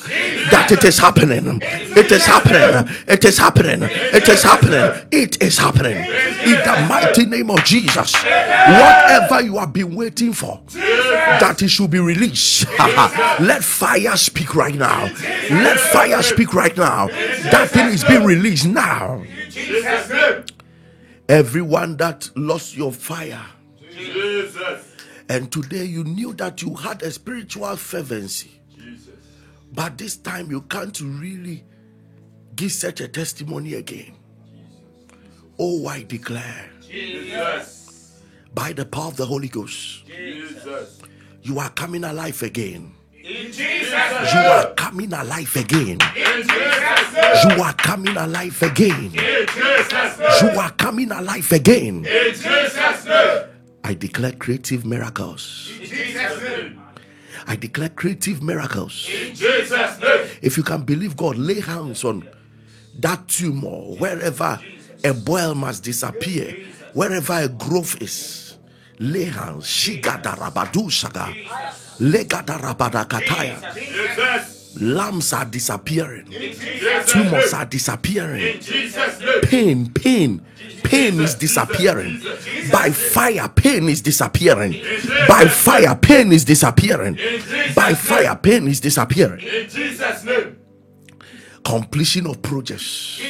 that it is happening. It is happening. It is happening. It is happening. It is happening. In the mighty name of Jesus. Whatever you have been waiting for, that it should be released. Let fire speak right now. Let fire speak right now. That thing is being released now. Jesus' name. Everyone that lost your fire, Jesus. and today you knew that you had a spiritual fervency, Jesus. but this time you can't really give such a testimony again. Oh, I declare Jesus. by the power of the Holy Ghost, Jesus. you are coming alive again. In Jesus' name. You are coming alive again. In Jesus' name. You are coming alive again. In Jesus' name. You are coming alive again. In Jesus' name. I declare creative miracles. In Jesus' name. I declare creative miracles. In Jesus' name. If you can believe God, lay hands on that tumor wherever a boil must disappear, wherever a growth is. Lay hands. Shigada rabadu shaga. Legada rabada kataya. Lambs are disappearing. In Tumors are disappearing. In Jesus' name. Pain, pain, pain is disappearing. By fire, pain is disappearing. By fire, pain is disappearing. By fire, pain is disappearing. In Jesus' name. Completion of projects.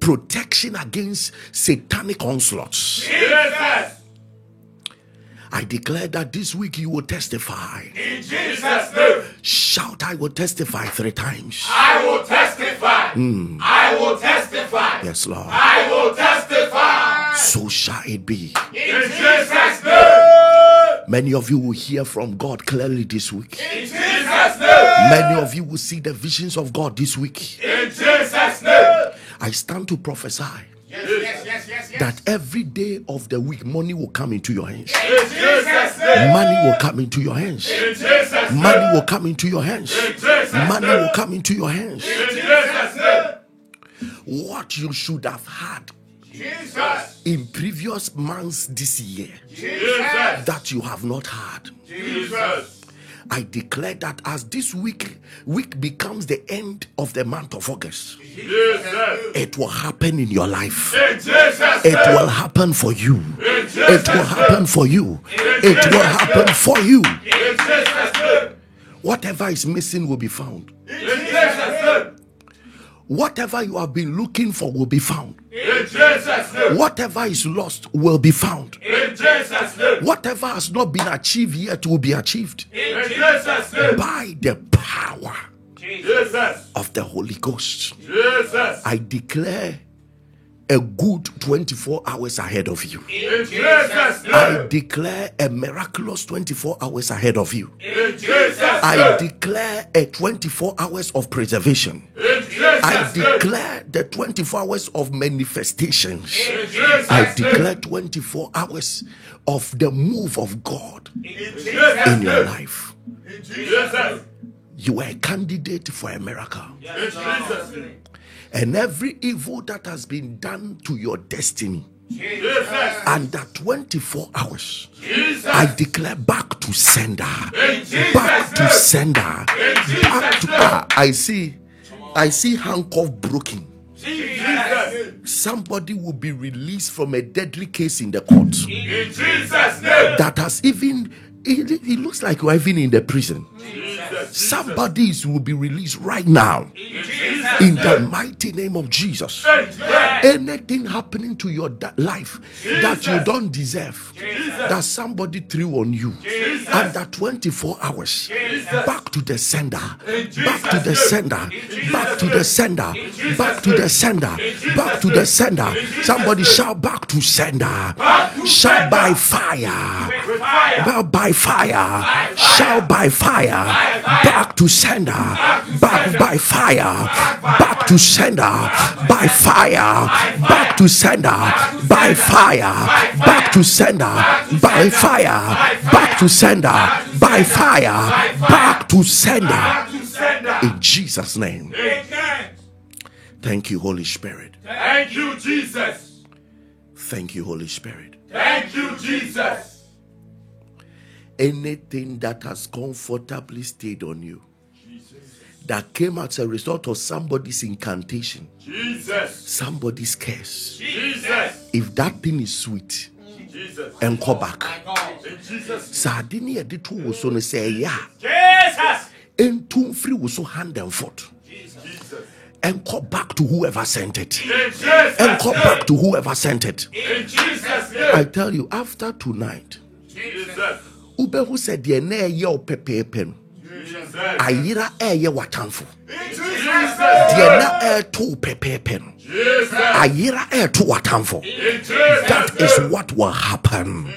Protection against satanic onslaughts. Jesus. I declare that this week you will testify. In Jesus' name. Shout, I will testify three times. I will testify. Hmm. I will testify. Yes, Lord. I will testify. So shall it be. In Jesus' name. Many of you will hear from God clearly this week. In Jesus' name. Many of you will see the visions of God this week. In Jesus' name. I stand to prophesy Yes, that every day of the week, money will come into your hands. Money will come into your hands. Money will come into your hands. Money will come into your hands. What you should have had Jesus. in previous months this year Jesus. that you have not had. Jesus. I declare that as this week week becomes the end of the month of August, Jesus. it will happen in your life. It will happen for you. It will happen for you. It will happen for you. In Jesus' name. Whatever is missing will be found. In Jesus' name. Whatever you have been looking for will be found. In Jesus' name. Whatever is lost will be found. In Jesus' name. Whatever has not been achieved yet will be achieved In Jesus' name. by the power Jesus. of the Holy Ghost. Jesus. I declare a good 24 hours ahead of you. In Jesus' I declare a miraculous 24 hours ahead of you. In Jesus' I declare a 24 hours of preservation. In Jesus' I declare the 24 hours of manifestations. In Jesus' I declare 24 hours of the move of God In your life. In Jesus' You are a candidate for a miracle. In Jesus' name. And every evil that has been done to your destiny Jesus. under 24 hours, Jesus. I declare back to sender. Back to sender. Back to name. ah, I see. I see handcuff broken. Jesus. Somebody will be released from a deadly case in the court. In that has even it, it looks like you're even in the prison. Jesus. Somebody will be released right now. In Jesus' in the mighty name of Jesus. name. Anything happening to your da- life that you don't deserve, that somebody threw on you under 24 hours, back to the sender, back to the sender, back to the sender, back to the sender, back to the sender. Somebody shout back to sender, shout by fire. Well, by fire, shall by fire, back to sender, back by fire, back to sender, by fire, back to sender, by fire, back to sender, by fire, back to sender, by fire, back to sender. Back to sender. In Jesus' name. Amen. Thank you, Holy Spirit. Thank you, Jesus. Thank you, Holy Spirit. Thank you, Jesus. Anything that has comfortably stayed on you that came as a result of somebody's incantation, Jesus. somebody's curse. Jesus. If that thing is sweet, Jesus. and come back. In Jesus. Saa ade ne yɛde to wo so no sɛ ɛyɛ Jesus. a ɛntu mfiri wo so hand and foot And ɛnkɔ back to whoever sent it Jesus. ɛnkɔ back to whoever sent it In Jesus' I tell you after tonight Jesus. Wobɛhu sɛ deɛ na ɛyɛ wo pɛpɛɛpɛ no ayera ɛɛyɛ w'atamfo. Deɛ na ɛɛto wo pɛpɛɛpɛ no ayera ɛɛto w'atamfo. That is what will happen.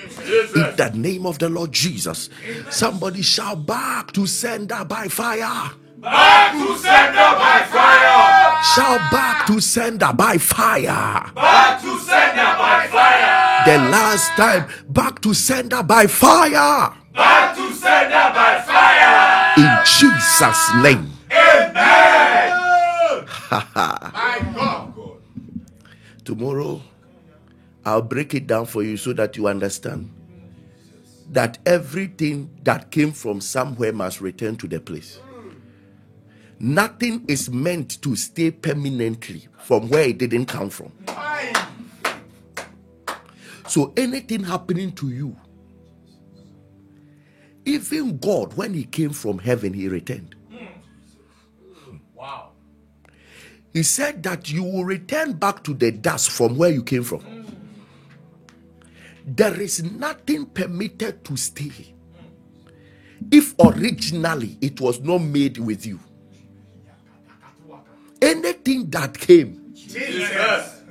In the name of the Lord Jesus. Somebody shout back to sender by fire. Back to sender by fire. Shout back to sender by fire. Back to sender by fire. The last time, back to sender by fire. Back to sender by fire. In Jesus' name. Amen. My God. Tomorrow, I'll break it down for you so that you understand that everything that came from somewhere must return to the place. Nothing is meant to stay permanently from where it didn't come from. So anything happening to you, even God, when He came from heaven, He returned. Wow. He said that you will return back to the dust from where you came from. There is nothing permitted to stay if originally it was not made with you. Anything that came Jesus.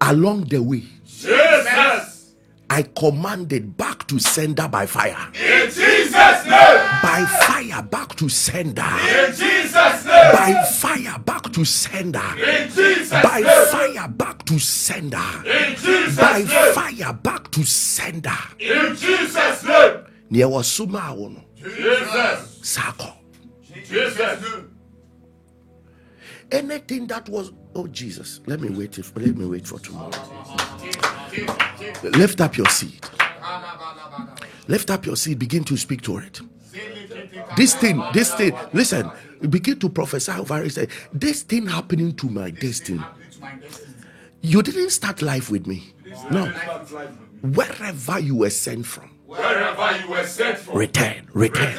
along the way, Jesus. I commanded back to sender by fire. In Jesus' name. By fire, back to sender. In Jesus' name. By fire, back to sender. In Jesus' name. By fire, back to sender. In Jesus' By name. fire, back to sender. In Jesus' name. Near was suma Jesus. saa. Jesus. Anything that was oh Jesus, let me wait if let me wait for tomorrow. Lift up your seed. Lift up your seed, begin to speak to it. This thing, this thing, listen, begin to prophesy over it. This thing happening to my destiny. You didn't start life with me. No. Wherever you were sent from, Wherever you were sent from. return, return.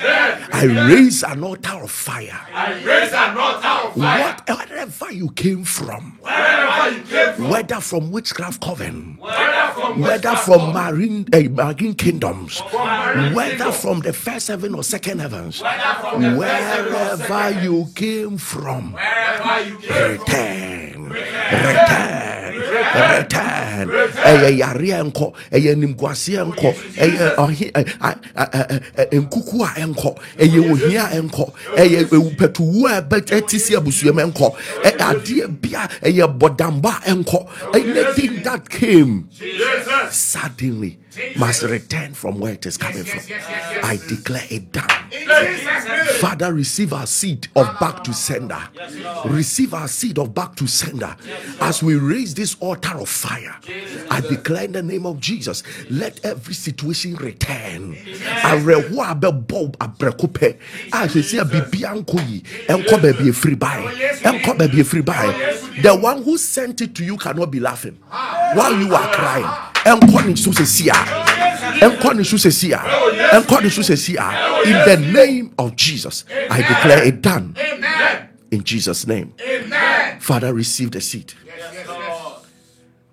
I raise an altar of fire. I raise an altar of fire. What, wherever you came from, Wherever you came from. whether from witchcraft coven, Whether from whether from marine, uh, marine kingdoms, marine whether kingdom, from the first heaven or second heavens, whether from the first heaven or second wherever you came from, wherever you came from. return, return, return. Yareɛ nkɔ, ɛyɛ nimguaseɛ nkɔ, ɛyɛ ɔhe- ɛ- ɛ- nkuku a ɛnkɔ, ɛyɛ ohia a ɛnkɔ, ɛyɛ ewu- pɛtuwu a ɛte si abusuam ɛnkɔ, ɛ- adeɛ bia ɛyɛ bɔdamba a ɛnkɔ. Anything that came suddenly must return from where it is coming from. I declare it down. In Jesus' name. Father, receive our seed of back to sender. Receive our seed of back to sender. As we raise this altar of fire, I declare in the name of Jesus, let every situation return. Arewo abɛbɔ abrɛko pɛ. Ah, a sisi a biribiara nkɔ yi, ɛnkɔ baabi efiri bae. Ɛnkɔ baabi efiri bae. The one who sent it to you cannot be laughing while you are crying. Ɛnkɔ ne so sisi a. Ɛnkɔ ne so a. Ɛnkɔ ne so sisi a. In the name of Jesus, I declare it done. Amen. In Jesus' name. Amen. Father, receive the seed. Yes.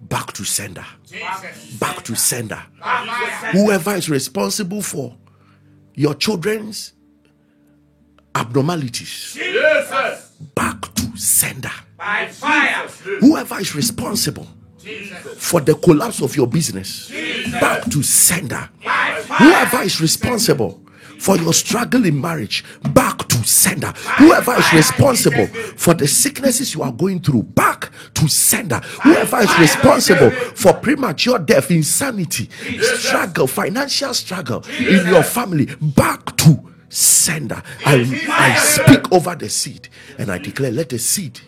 Back to sender. Jesus. Back to sender. Whoever is responsible for your children's abnormalities, Jesus. back to sender. By fire. Whoever is responsible. For the collapse of your business, back to sender. Whoever is responsible for your struggle in marriage, back to sender. Whoever is responsible for the sicknesses you are going through, back to sender. Whoever is responsible for premature death, insanity, struggle, financial struggle in your family, back to sender. I, I speak over the seed and I declare, let the seed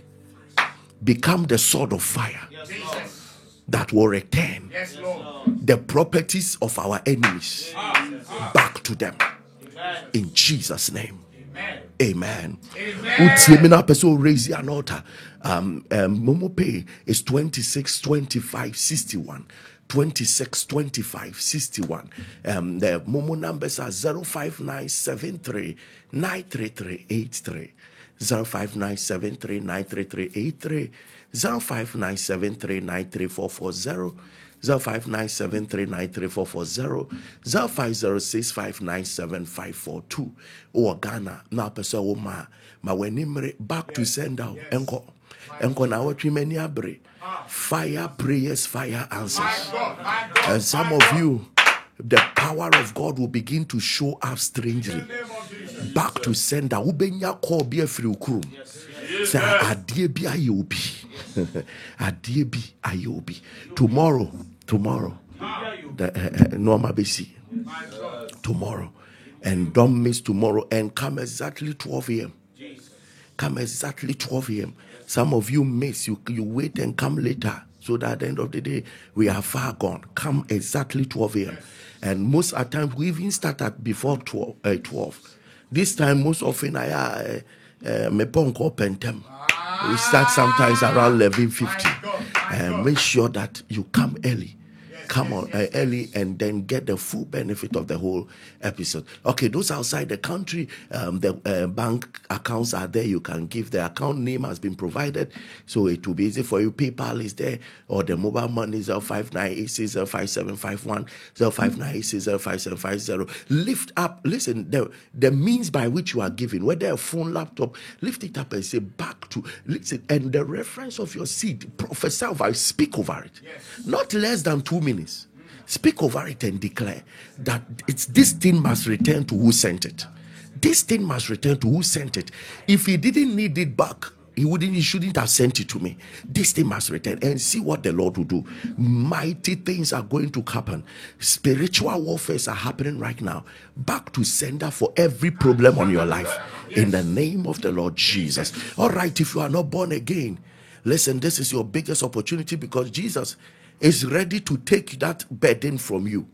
become the sword of fire. That will return Yes, the properties of our enemies back to them in Jesus' name. Amen. Amen. Amen. Wotie me na pɛ sɛ raise an altar. Um, um, Momo pay is 26 25 61. 26 25 61. Um, the Momo numbers are 05973 933 83. 05973 933 83. 05973 93440. 0597393440 0506597542 wɔ ghana na sɛ wo ma ma back to send out ɛnkɔ ɛnkɔ na awɔtwe m'ani abere. Fire prayers fire answers. God, my God. and some of you the power of god will begin to show up strangely. Back to sender. Wobɛnya call bi afiri wo kurom sɛ adeɛ bi ayɛ obi adeɛ bi ayɛ obi tomorrow tomorrow uh, uh, normal bɛsi tomorrow and don't miss tomorrow and come exactly 12 a.m come exactly 12 a.m. Some of you miss, you, you wait and come later. So that at the end of the day, we are far gone. Come exactly 12 a.m. And most of the time, we even start at before 12. Uh, 12. This time, most often, I uh, Eh, me ponko pentem. We start sometimes around 11.50. And eh, make sure that you come early come on uh, early and then get the full benefit of the whole episode. Okay, those outside the country, um, the uh, bank accounts are there. You can give the account name has been provided, so it will be easy for you. PayPal is there, or the mobile money is five nine eight six zero five seven five one zero five nine eight six zero five seven five zero. Lift up. Listen, the the means by which you are giving, whether a phone, laptop, lift it up and say back to listen. And the reference of your seed, prophesy over, speak over it. Not less than two minutes. Speak over it and declare that it's this thing must return to who sent it. This thing must return to who sent it. If he didn't need it back, he wouldn't, he shouldn't have sent it to me. This thing must return and see what the Lord will do. Mighty things are going to happen. Spiritual warfares are happening right now. Back to sender for every problem on your life in the name of the Lord Jesus. All right, if you are not born again, listen, this is your biggest opportunity because Jesus is ready to take that burden from you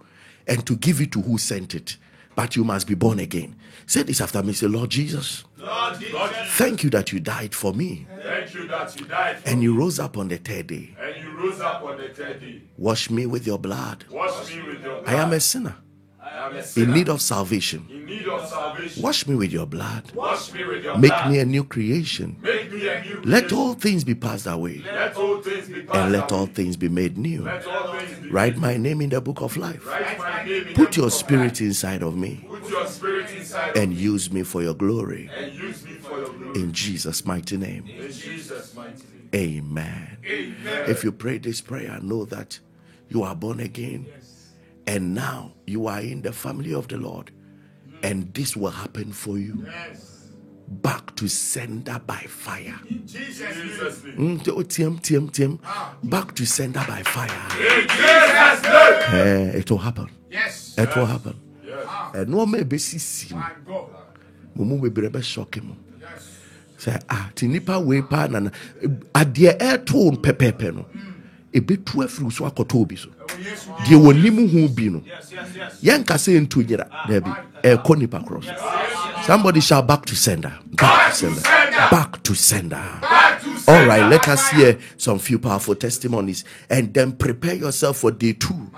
and to give it to who sent it. But you must be born again. Say this after me. Say, Lord Jesus, Lord Jesus, thank you that you died for me thank you that you died for and you rose up on the third day. and you rose up on the third day. Wash me with your blood. Wash me with your blood. I am a sinner I am a in need of salvation. in need of salvation. Wash me with your blood. Wash me with your Make me a new creation. Make me a new Let all things be passed away Let all things be passed and let all things be made new. Let all things be Write my name in the book of life. Write my name in Put your spirit inside of me life. Put your spirit inside and use me for your glory. and use me for your glory. In Jesus' mighty name. In Jesus' mighty name. Amen. Amen. If you pray this prayer, know that you are born again and now you are in the family of the Lord. And this will happen for you. Back to sender by fire. Jesus' name. Mm, t- Tim, Tim, Tim. Back to sender by fire. In Jesus' name. Eh, it will happen. Yes. It will happen. Yes. ɛnoɔma ɛbɛsisi mu My God. mo mu bebree bɛsɔke mu sɛ ah te nipa wei paa nana adeɛ ɛɛto pɛpɛɛpɛ no ɛbɛtu afiri so akɔtɔ obi so. Deɛ wɔnim ho bi no yɛnka sɛ ɛntu nyera daabi ɛɛkɔ nipa korɔ so somebody shout back to sender. Back to sender. Back to sender. All right let us hear some few powerful testimonies and then prepare yourself for day two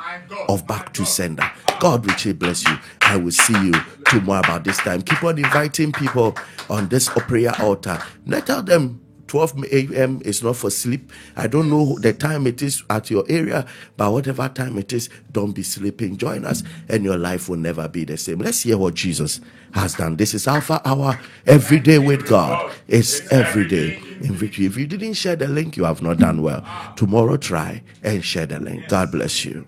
of back to sender. God richly bless you. I will see you tomorrow about this time. Keep on inviting people on this prayer altar. Let tell them 12 a.m. is not for sleep. I don't know the time it is at your area, but whatever time it is, don't be sleeping. Join us, and your life will never be the same. Let's hear what Jesus has done. This is Alpha Hour every day with God. It's every day in victory. If you didn't share the link, you have not done well. Tomorrow, try and share the link. God bless you.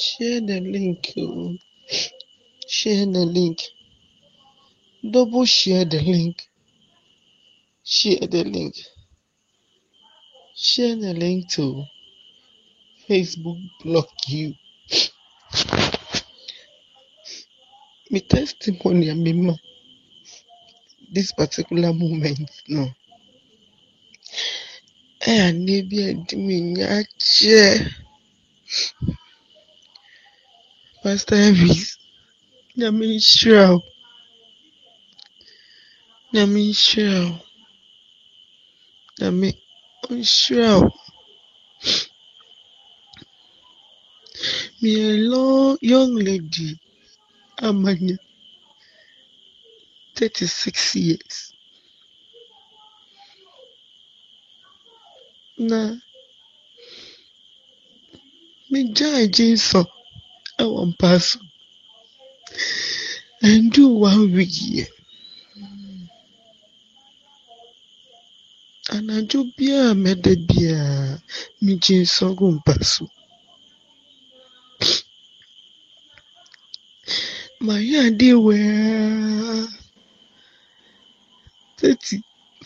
Share the link. Share the link. Double share the link. Share the link. share the link to Facebook block you. My testimony, I mean, this particular moment, no. ɛyɛ nneɛ bi a ɛde me nya akyɛ pastor elvis nyame nhyira wo nyame nhyira wo nyame nhyira wo meyɛ long young lady amanya thirty six years. Na megyae gyeesɔ ɛwɔ mpa so. Ɛnduu one week yɛ anadwo biara mɛda biara megye nsɔ gu mpa so. Mayɛ adeɛ wɛaa thirty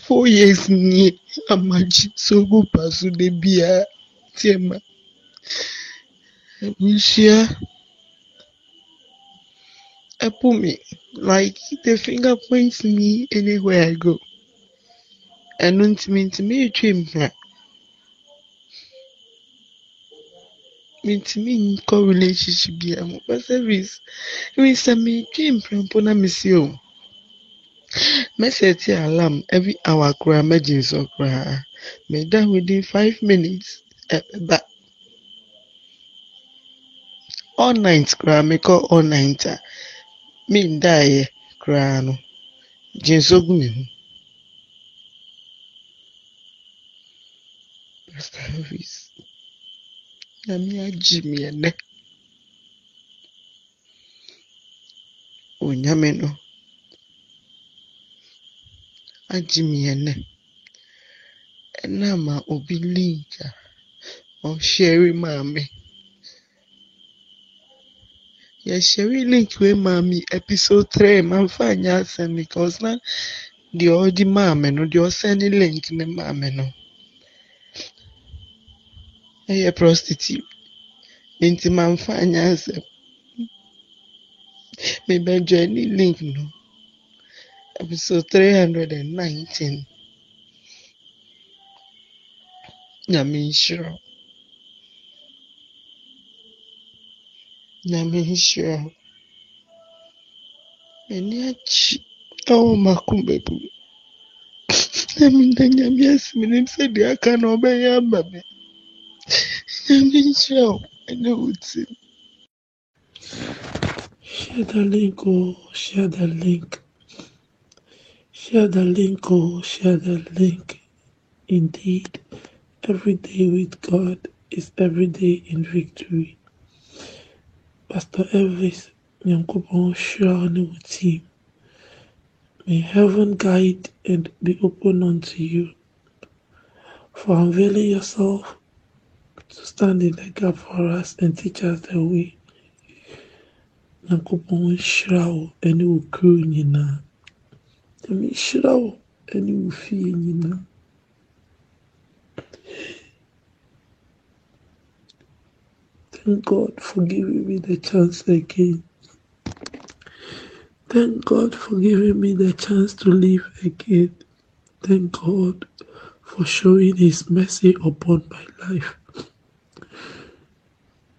four years nie amagye nsɔ gu mpa so da biara tiɛ ma ɛpo me like the finger points me anywhere I go. Ɛno nti mentumi ntwe mpira mentumi nkɔ relationship biara mu but service even sɛ metwe mpira mpo na mesi o. Mɛsɛte alarm every hour koraa mɛgye nsɔ koraa meda within five minutes ɛbɛba all night koraa mekɔ all night a nsɔ gu me ho Pastor Elvis. Nyame agye me ɛnɛ onyame no. Agye me ɛnɛ ɛnam a obi link a ɔhyɛre maa yɛhyɛre link wei maa me episode three. Mamfa anyɛ asɛm because na deɛ ɔde maa me no deɛ ɔsɛne link ne maa me no ɛyɛ prostitute. Nti mamfa anyɛ asɛm mebɛjoine link no. Episode three hundred and nineteen nyame nhyira wo nyame nhyira wo m'ani agye ɛwɔ m'akoma mu na meda nyame ase menim sɛ deɛ aka no ɔbɛyɛ ama me nyame nhyira wo ɛne wo tim Share the link, oh, share the link. Share the link, oh, share the link. Indeed, every day with God is every day in victory. Pastor Elvis, Nyankopon with team. May heaven guide and be open unto you for unveiling yourself to stand in the gap for us and teach us the way. Nyankopɔn nhyira wo ne wo kuo nyinaa. Nyame nhyira wo ne wo. Thank God for giving me the chance again. Thank God for giving me the chance to live again. Thank God for showing His mercy upon my life.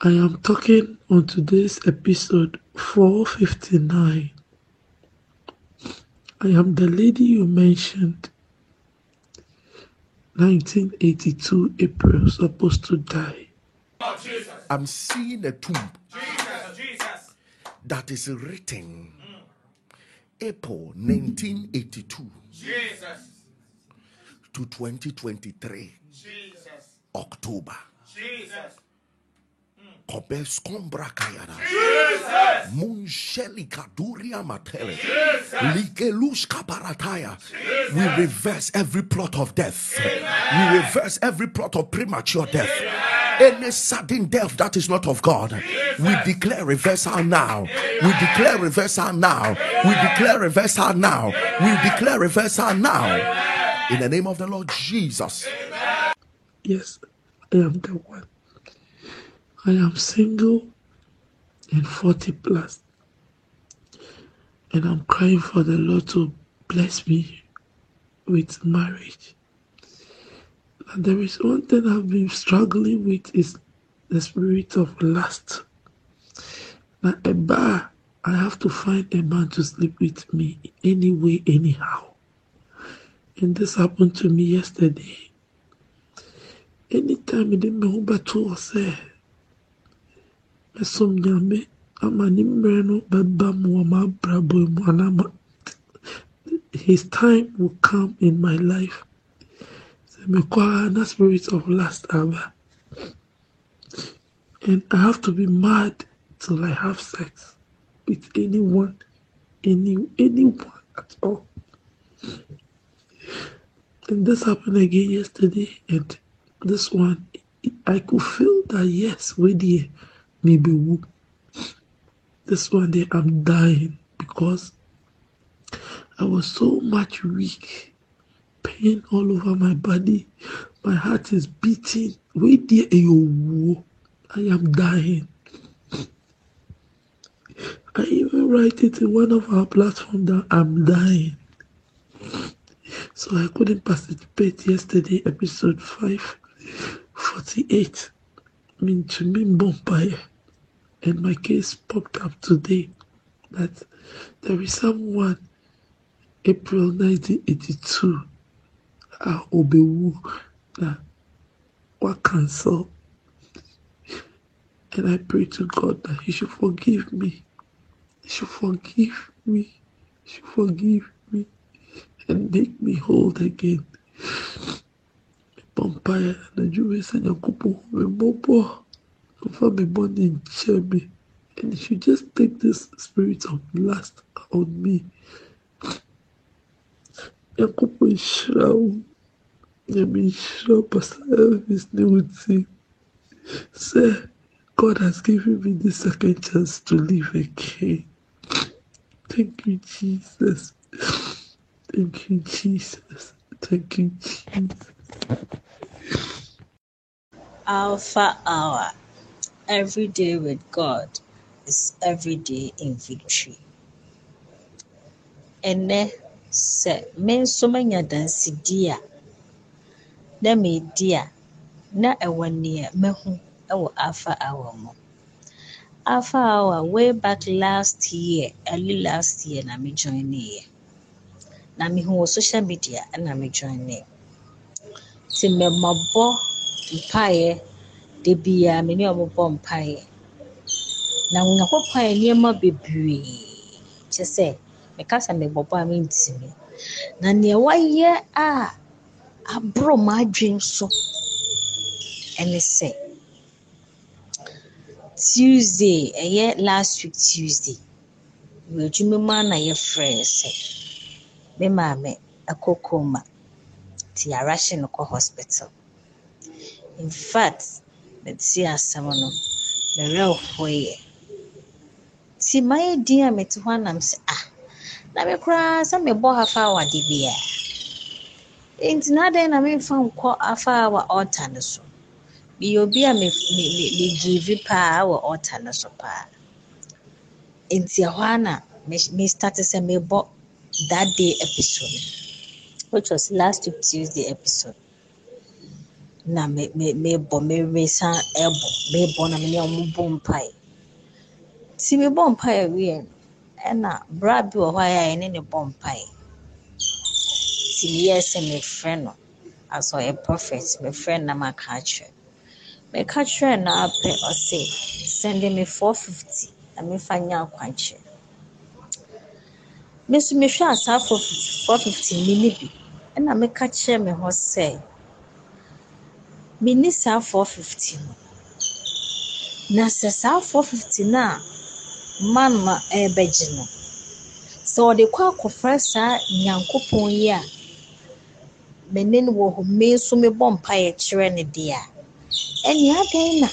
I am talking on today's episode 459. I am the lady you mentioned. 1982 April, supposed to die. Oh, I'm seeing a tomb Jesus. Jesus. that is written April 1982 Jesus. to 2023 October. Jesus. Kobe skombra kayada. Munsheli kaduria matele. We reverse every plot of death. We reverse every plot of premature death. Any sudden death that is not of God, we declare reversal now. We declare reversal now. We declare reversal now. We declare reversal now. In the name of the Lord Jesus. Yes, I am the one. I am single and 40 plus, and I'm crying for the Lord to bless me with marriage. There is one thing I've been struggling with is the spirit of lust. Now, a bar, I have to find a man to sleep with me anyway, anyhow. And this happened to me yesterday. Anytime I didn't know but to say, mesom nyame ama ne mmerɛ no bɛba mu wɔ m'abrabɔ his time will come in my life a na spirit of last aba and I have to be mad till I have sex with anyone, any anyone at all. And this happened again yesterday, and this one I could feel that yes, with the maybe woo. This one day I'm dying because I was so much weak, pain all over my body. My heart is beating. Wait there, I am dying. I even write it in one of our platforms that I'm dying. So I couldn't participate yesterday, episode 548. I mean, to me. And my case popped up today that there is someone, April 1982, uh, Obewu, that was cancel and I pray to God that He should forgive me. He should forgive me. He should forgive me and make me whole again. Vampire na juwe sa nyakupo me bobo. Over me money in me. And he should just take this spirit of lust on me. Nyame nhyira Pastor Elvis ne wo ti. Sir, God has given me the second chance to live again. Thank you, Jesus. Thank you, Jesus. Thank you, Jesus. Alpha Hour. Every day with God is every day in victory. Ɛnɛ sɛ me nso manya dansidie a na medi a na ɛwɔ nea mahu wɔ afa Hour mu. afa Hour way back last year, early last year na me join yɛ. Na mehu wɔ social media na me joinee. Nti mmɛmmabɔ mpaeɛ da biara me ne ɔmobɔ mpaeɛ. Na Onyankopɔn ayɛ nneɛma bebree kyɛ sɛ meka sɛ mebɔbɔ a mentimi. Na nea wayɛ a aboro m'adwen so ɛne sɛ Tuesday ɛyɛ last week Tuesday wɔ adwuma mu a na yɛfrɛɛ sɛ me maame ɛkɔ coma nti yɛarehye no kɔ hospital. Infact metee asɛm no me werɛ hoeɛ. Nti mayɛ din a mete hɔ a na mesɛ ah na me koraa sɛ mebɔ Alpha Hour da biara. Nti na adɛn na memfa nkɔ Alpha Hour altar no so. Meyɛ obi a me me me megiivi paa wɔ altar no so paa. Nti ɛhɔ a na me me start sɛ mebɔ that day episode which was last week Tuesday episode. Na me me mebɔ meresan ɛbɔ mebɔ na me ne ɔmo bɔ mpaeɛ. Nti mebɔ mpaeɛ wieɛ no ɛna bra bi wɔ hɔ a yɛne no bɔ mpaeɛ. Nti meyɛɛ sɛ mefrɛ no as ɔyɛ prophet mefrɛ na maka akyerɛ. Meka kyerɛɛ no ara pɛ ɔse send me four fifty na memfa nyɛ akwankyerɛ. Me nso mehwɛɛ a saa four fifty four fifty minni bi ɛna meka kyerɛɛ me ho sɛ minni saa four fifty no. Na sɛ saa four fifty no a man no ɛrebɛgye no, sɛ ɔde kɔ akɔfrɛ saa Nyankopɔn yi a me ne no wɔ hɔ me nso mebɔ mpaeɛ kyerɛ no deɛ a, ɛnea adɛn na?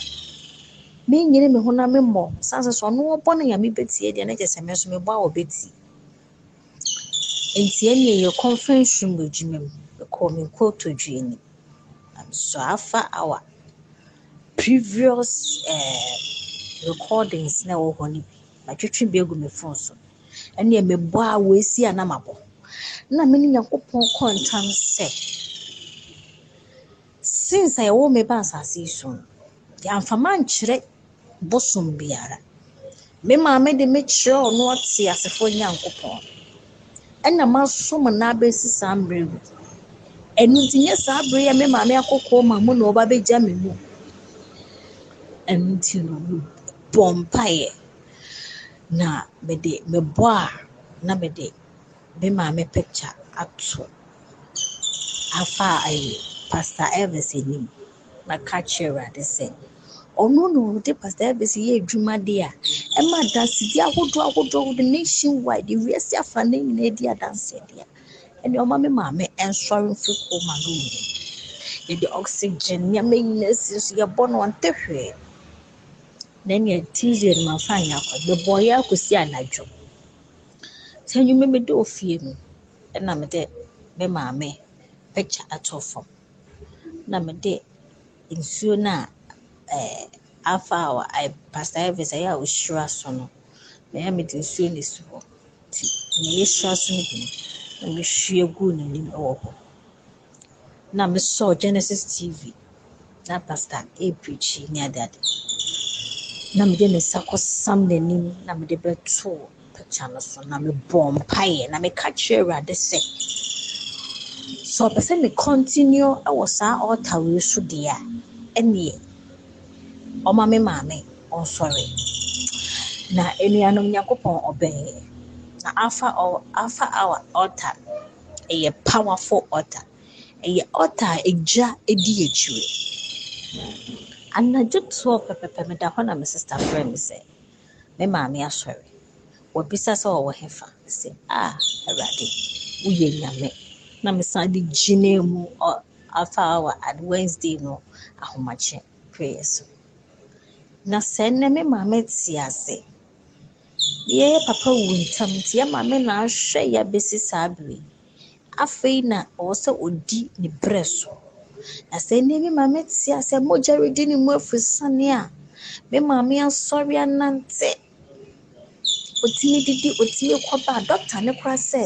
Mennyini me ho na memmɔ. San sɛ sɛ ɔno ɔbɔ no Nyame bɛtie deɛ na kyerɛ sɛ me nso mebɔ a ɔbɛtie. Nti ɛnea yɛkɔ mfɛnsuom wɔ adwuma mu, mekɔɔ me nkɔɔtodwe anim. so afa our previous uh, recordings na ɛwɔ hɔ no bi matwitwi bi agu me phone so. Ɛne mebɔ a wɔasi a na mabɔ. Na me ne nyankopɔn kɔ ntam sɛ since a yɛwɔ me ba asase yi so no yɛamfa mankyerɛ bosom biara. Me maame de me kyerɛ ɔno ɔte asefoɔ nyankopɔn. Ɛna masom na abɛsi saa mmerɛ mu ɛno nti nyɛ saa bere a me maame akɔkɔɔ ma mu na ɔba bɛgya me mu. Ɛno nti no mebɔ mpaeɛ. Na mede mebɔ a na mede me maame picture ato. Afa ayi eh, pastor elvis anim na ka kyerɛ awurade sɛ ɔno na ɔde pastor elvis yɛ adwuma de a ɛma adansedi ahodoɔ ahodoɔ ahodoɔ nation wide ewiase afa ne nyinaa di adanseɛ a ɛne ɔma me maame nsɔre mfiri kɔma no mu. Yɛde oxygen nneɛma nyinaa si so yɛbɔ no ɔnte hwee na nea tuesday no mafa anyɛ akɔ mebɔ yɛ akɔsi anadwo sɛ nnwuma bi wɔ fie mu ɛna mede me. Maame pɛkya ato fam na mede nsuo no a ɛɛ afa a pasta elvis ɛyɛ a ɔhyira so no mɛyɛ ɛyɛ mede nsuo no esi hɔ nti nea yɛhyira so no bi no na mehwie gu n'anim ɛwɔ hɔ na mesɔɔ genesis tv na pasta ɛɛpirikyi ne adeade na mede ne nsa kɔsam n'anim na mede bɛtoo picture no so na mebɔ mpaeɛ na meka kyerɛ awurade sɛ sɛ ɔpɛ sɛ me continue ɛwɔ saa altar wei so deɛ a ɛneɛ ɔma me maame ɔnsɔre. Na anuanom nyankopɔn ɔbɛn na ɔ alpha hour altar ɛyɛ powerful altar. Ɛyɛ altar a egya edi akyire. Anadwo toɔ pɛpɛpɛ meda hɔ na me sista frɛ me sɛ me maame asɔre wabisa sɛ ɔwɔ hefa sɛ a awurade woyɛ nyame na mesan de gyina mu afa alpha hour wednesday no ahomakye prayer so na sɛ nnɛ me maame te ase yɛyɛ papa wu ntam nti yɛ maame na ahwɛ yɛ abɛsi saa bere afei na ɔwɔ sɛ ɔdi ne berɛ so na sɛ maame te a mogya redi ne mu afiri sane a me maame asɔre anante otumi didi otumi kɔba dɔkta ne kora sɛ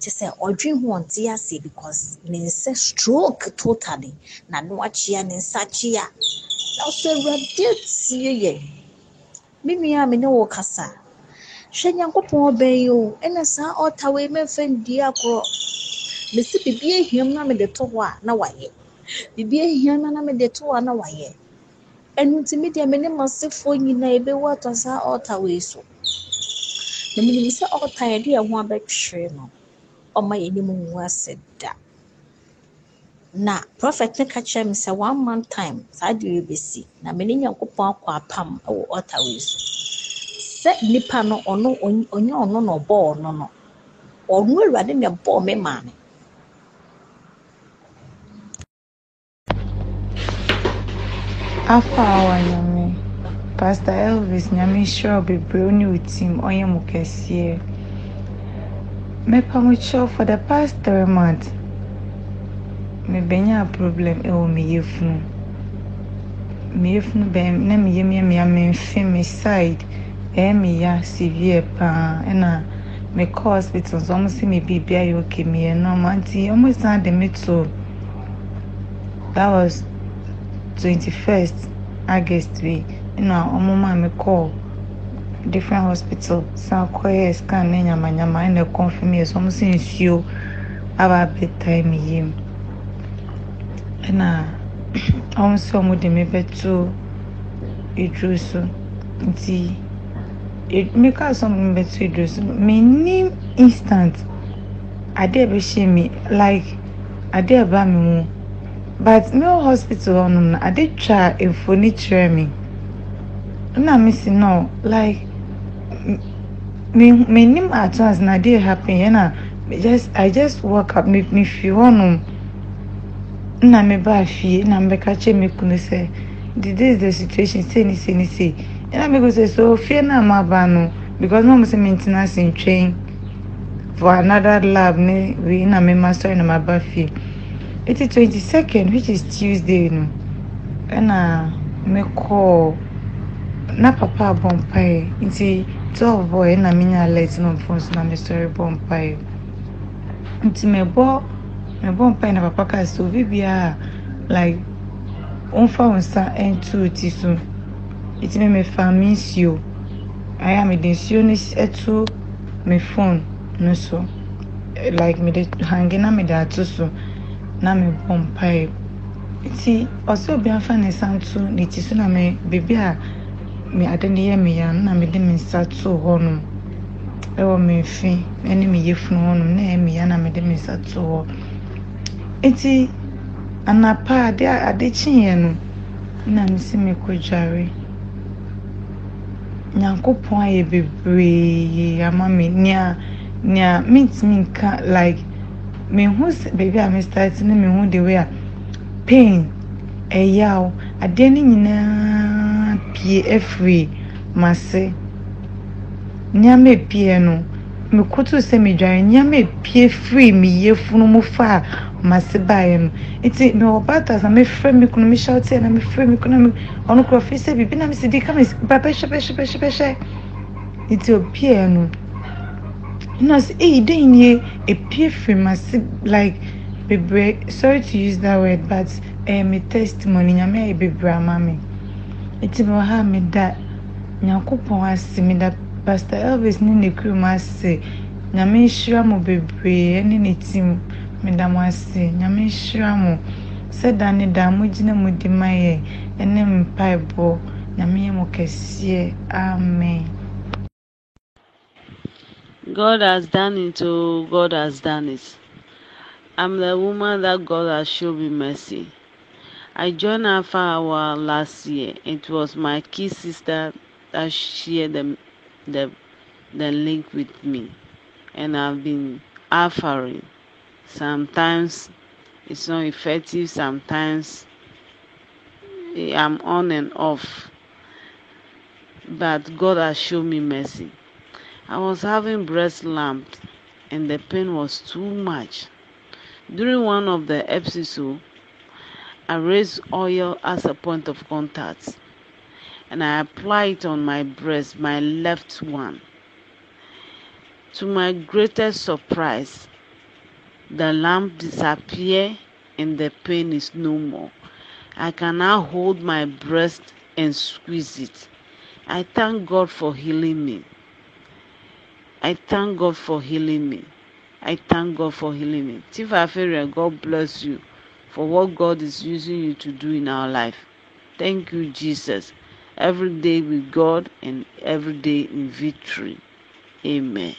kyɛ sɛ ɔdwe ho ɔnte ase because ne nsa stroke totally na no akyea ne nsa akyea ɔsɛ awurade tie yɛn me nua a me ne wo kasa hwɛ nyankopɔn ɔbɛn yi o? Ɛna saa ɔta wei mɛmfa ndie akorɔ mesi biribi ahiam na mede to hɔ a na wayɛ biribi ahiam na na mede to a wayɛ. Ɛno nti me deɛ me ne m'asefoɔ nyinaa yɛbɛwu atɔ saa ɔta wei so. Na menim sɛ ɔta yɛde yɛn ho abɛtwere no ɔma yɛnim ngu ase da. Na prophet ne ka kyerɛ me sɛ one month time saa deɛ yɛbɛsi na me ne nyankopɔn akɔ apam wɔ ɔta wei so. Sɛ nipa no ɔno ɔny- ɔnyɛ ɔno na ɔbɔɔ ɔno no ɔno awurade na ɛbɔɔ me maame. Afa awa nyame pastor elvis nyame wo bebree ne wo team ɔnyɛ mo kɛseɛ mepa mo kyɛw for the past three months mebɛnya problem ɛwɔ me yɛfunu me yɛfunu bɛn na me yam yɛ mea memfe me side ɛyɛ me ya severe paa ɛna mekɔ hospital nso ɔmo sɛ me biribi ayɛ okay? Meyɛ normal nti ɔmo san de me to that was 21st august bi na ɔmo maa me kɔɔ different hospital san kɔyɛ scan ne nyamanyama ɛna confirm yɛ so ɔmo sɛ nsuo aba abɛtae me yam ɛna ɔmo sɛ ɔmo de me bɛto eduro so nti e- meka sɛ ɔmo de me bɛto eduro so menim instant ade a ɛbɛhyɛ me like ade a ɛba me mu but me wɔ hospital hɔnom no ade twa mfoni kyerɛ me na me si no like m- me menim at once na ade happen ɛna me just i just woke up me me fi hɔnom na me ba fie na mbɛka kyerɛ me kunu sɛ the this is the situation say ni say ni say. Ɛna me go say so fie na ma ba no. Because na mo sɛ me ntena ase ntwɛn for another lab ne wei na me ma sɔre na ma ba fie eti twenty second which is tuesday no. Ɛna mekɔɔ na papa abɔ mpaeɛ nti twelve bɔɔ ɛna menya alert no phone so na mesɔre bɔ mpaeɛ nti mebɔ mebɔ mpaeɛ na papa kaa sɛ obi biara like ɔmfa wo nsa ɛnto ti so. Nti me mefa me nsuo ayɛ a mede nsuo no ɛto me phone no so. Like mede hange na mede ato so na mebɔ mpaeɛ nti ɔsɛ obi afa ne nsa nto ne ti so na me beebi a me ade no yɛ me ya no na mede me nsa too hɔnom. Ɛwɔ me mfe ne me yɛfunu hɔnom na ɛyɛ me ya na mede me nsa too hɔ. Nti anapa ade ade kyeeɛ no na mesi mekɔ dware nyankopɔn ayɛ bebree ama me. Nea nea mentumi nka like mehu baabi a me start ne mehu the way a pain ɛyaw adeɛ no nyinaa pie afiri m'ase. Nneɛma epie no mekoto sɛ medware nneɛma epie firi me yefunu mu fa a m'ase baeɛ no. Nti mewɔ batas na mefrɛ me kunu mehyɛ ɔteɛ na mefrɛ me kunu ɔno kora fi sɛ biribi na mesi di ka me ba bɛhwɛ bɛhwɛ bɛhwɛ bɛhwɛ nti opie no na sɛ eyi dɛn nie epie firi m'ase like bebree sorry to use that word but ɛyɛ me testimony nyame ayɛ bebree ama me. Nti mewɔ ha a meda nyankopɔn ase meda pastor elvis ne ne kurom ase. Nyame nhyira mo bebree ne ne team meda mo ase. Nyame nhyira mo. Sɛ da ne da mogyina mu di ma yɛ ɛne mpaebɔ. Nyame yɛ mo kɛseɛ. Amen God has done it, oh, God has done it. I'm the woman that God has shown me mercy. I joined Alpha Hour last year. It was my key sister that shared the, the, the link with me. And I've been offering. Sometimes it's not effective, sometimes I'm on and off. But God has shown me mercy. I was having breast lumps and the pain was too much. During one of the episodes, I raised oil as a point of contact and I applied it on my breast, my left one. To my greatest surprise, the lump disappeared and the pain is no more. I can now hold my breast and squeeze it. I thank God for healing me. I thank God for healing me. I thank God for healing me. Tifa Feria, God bless you for what God is using you to do in our life. Thank you, Jesus. Every day with God and every day in victory. Amen.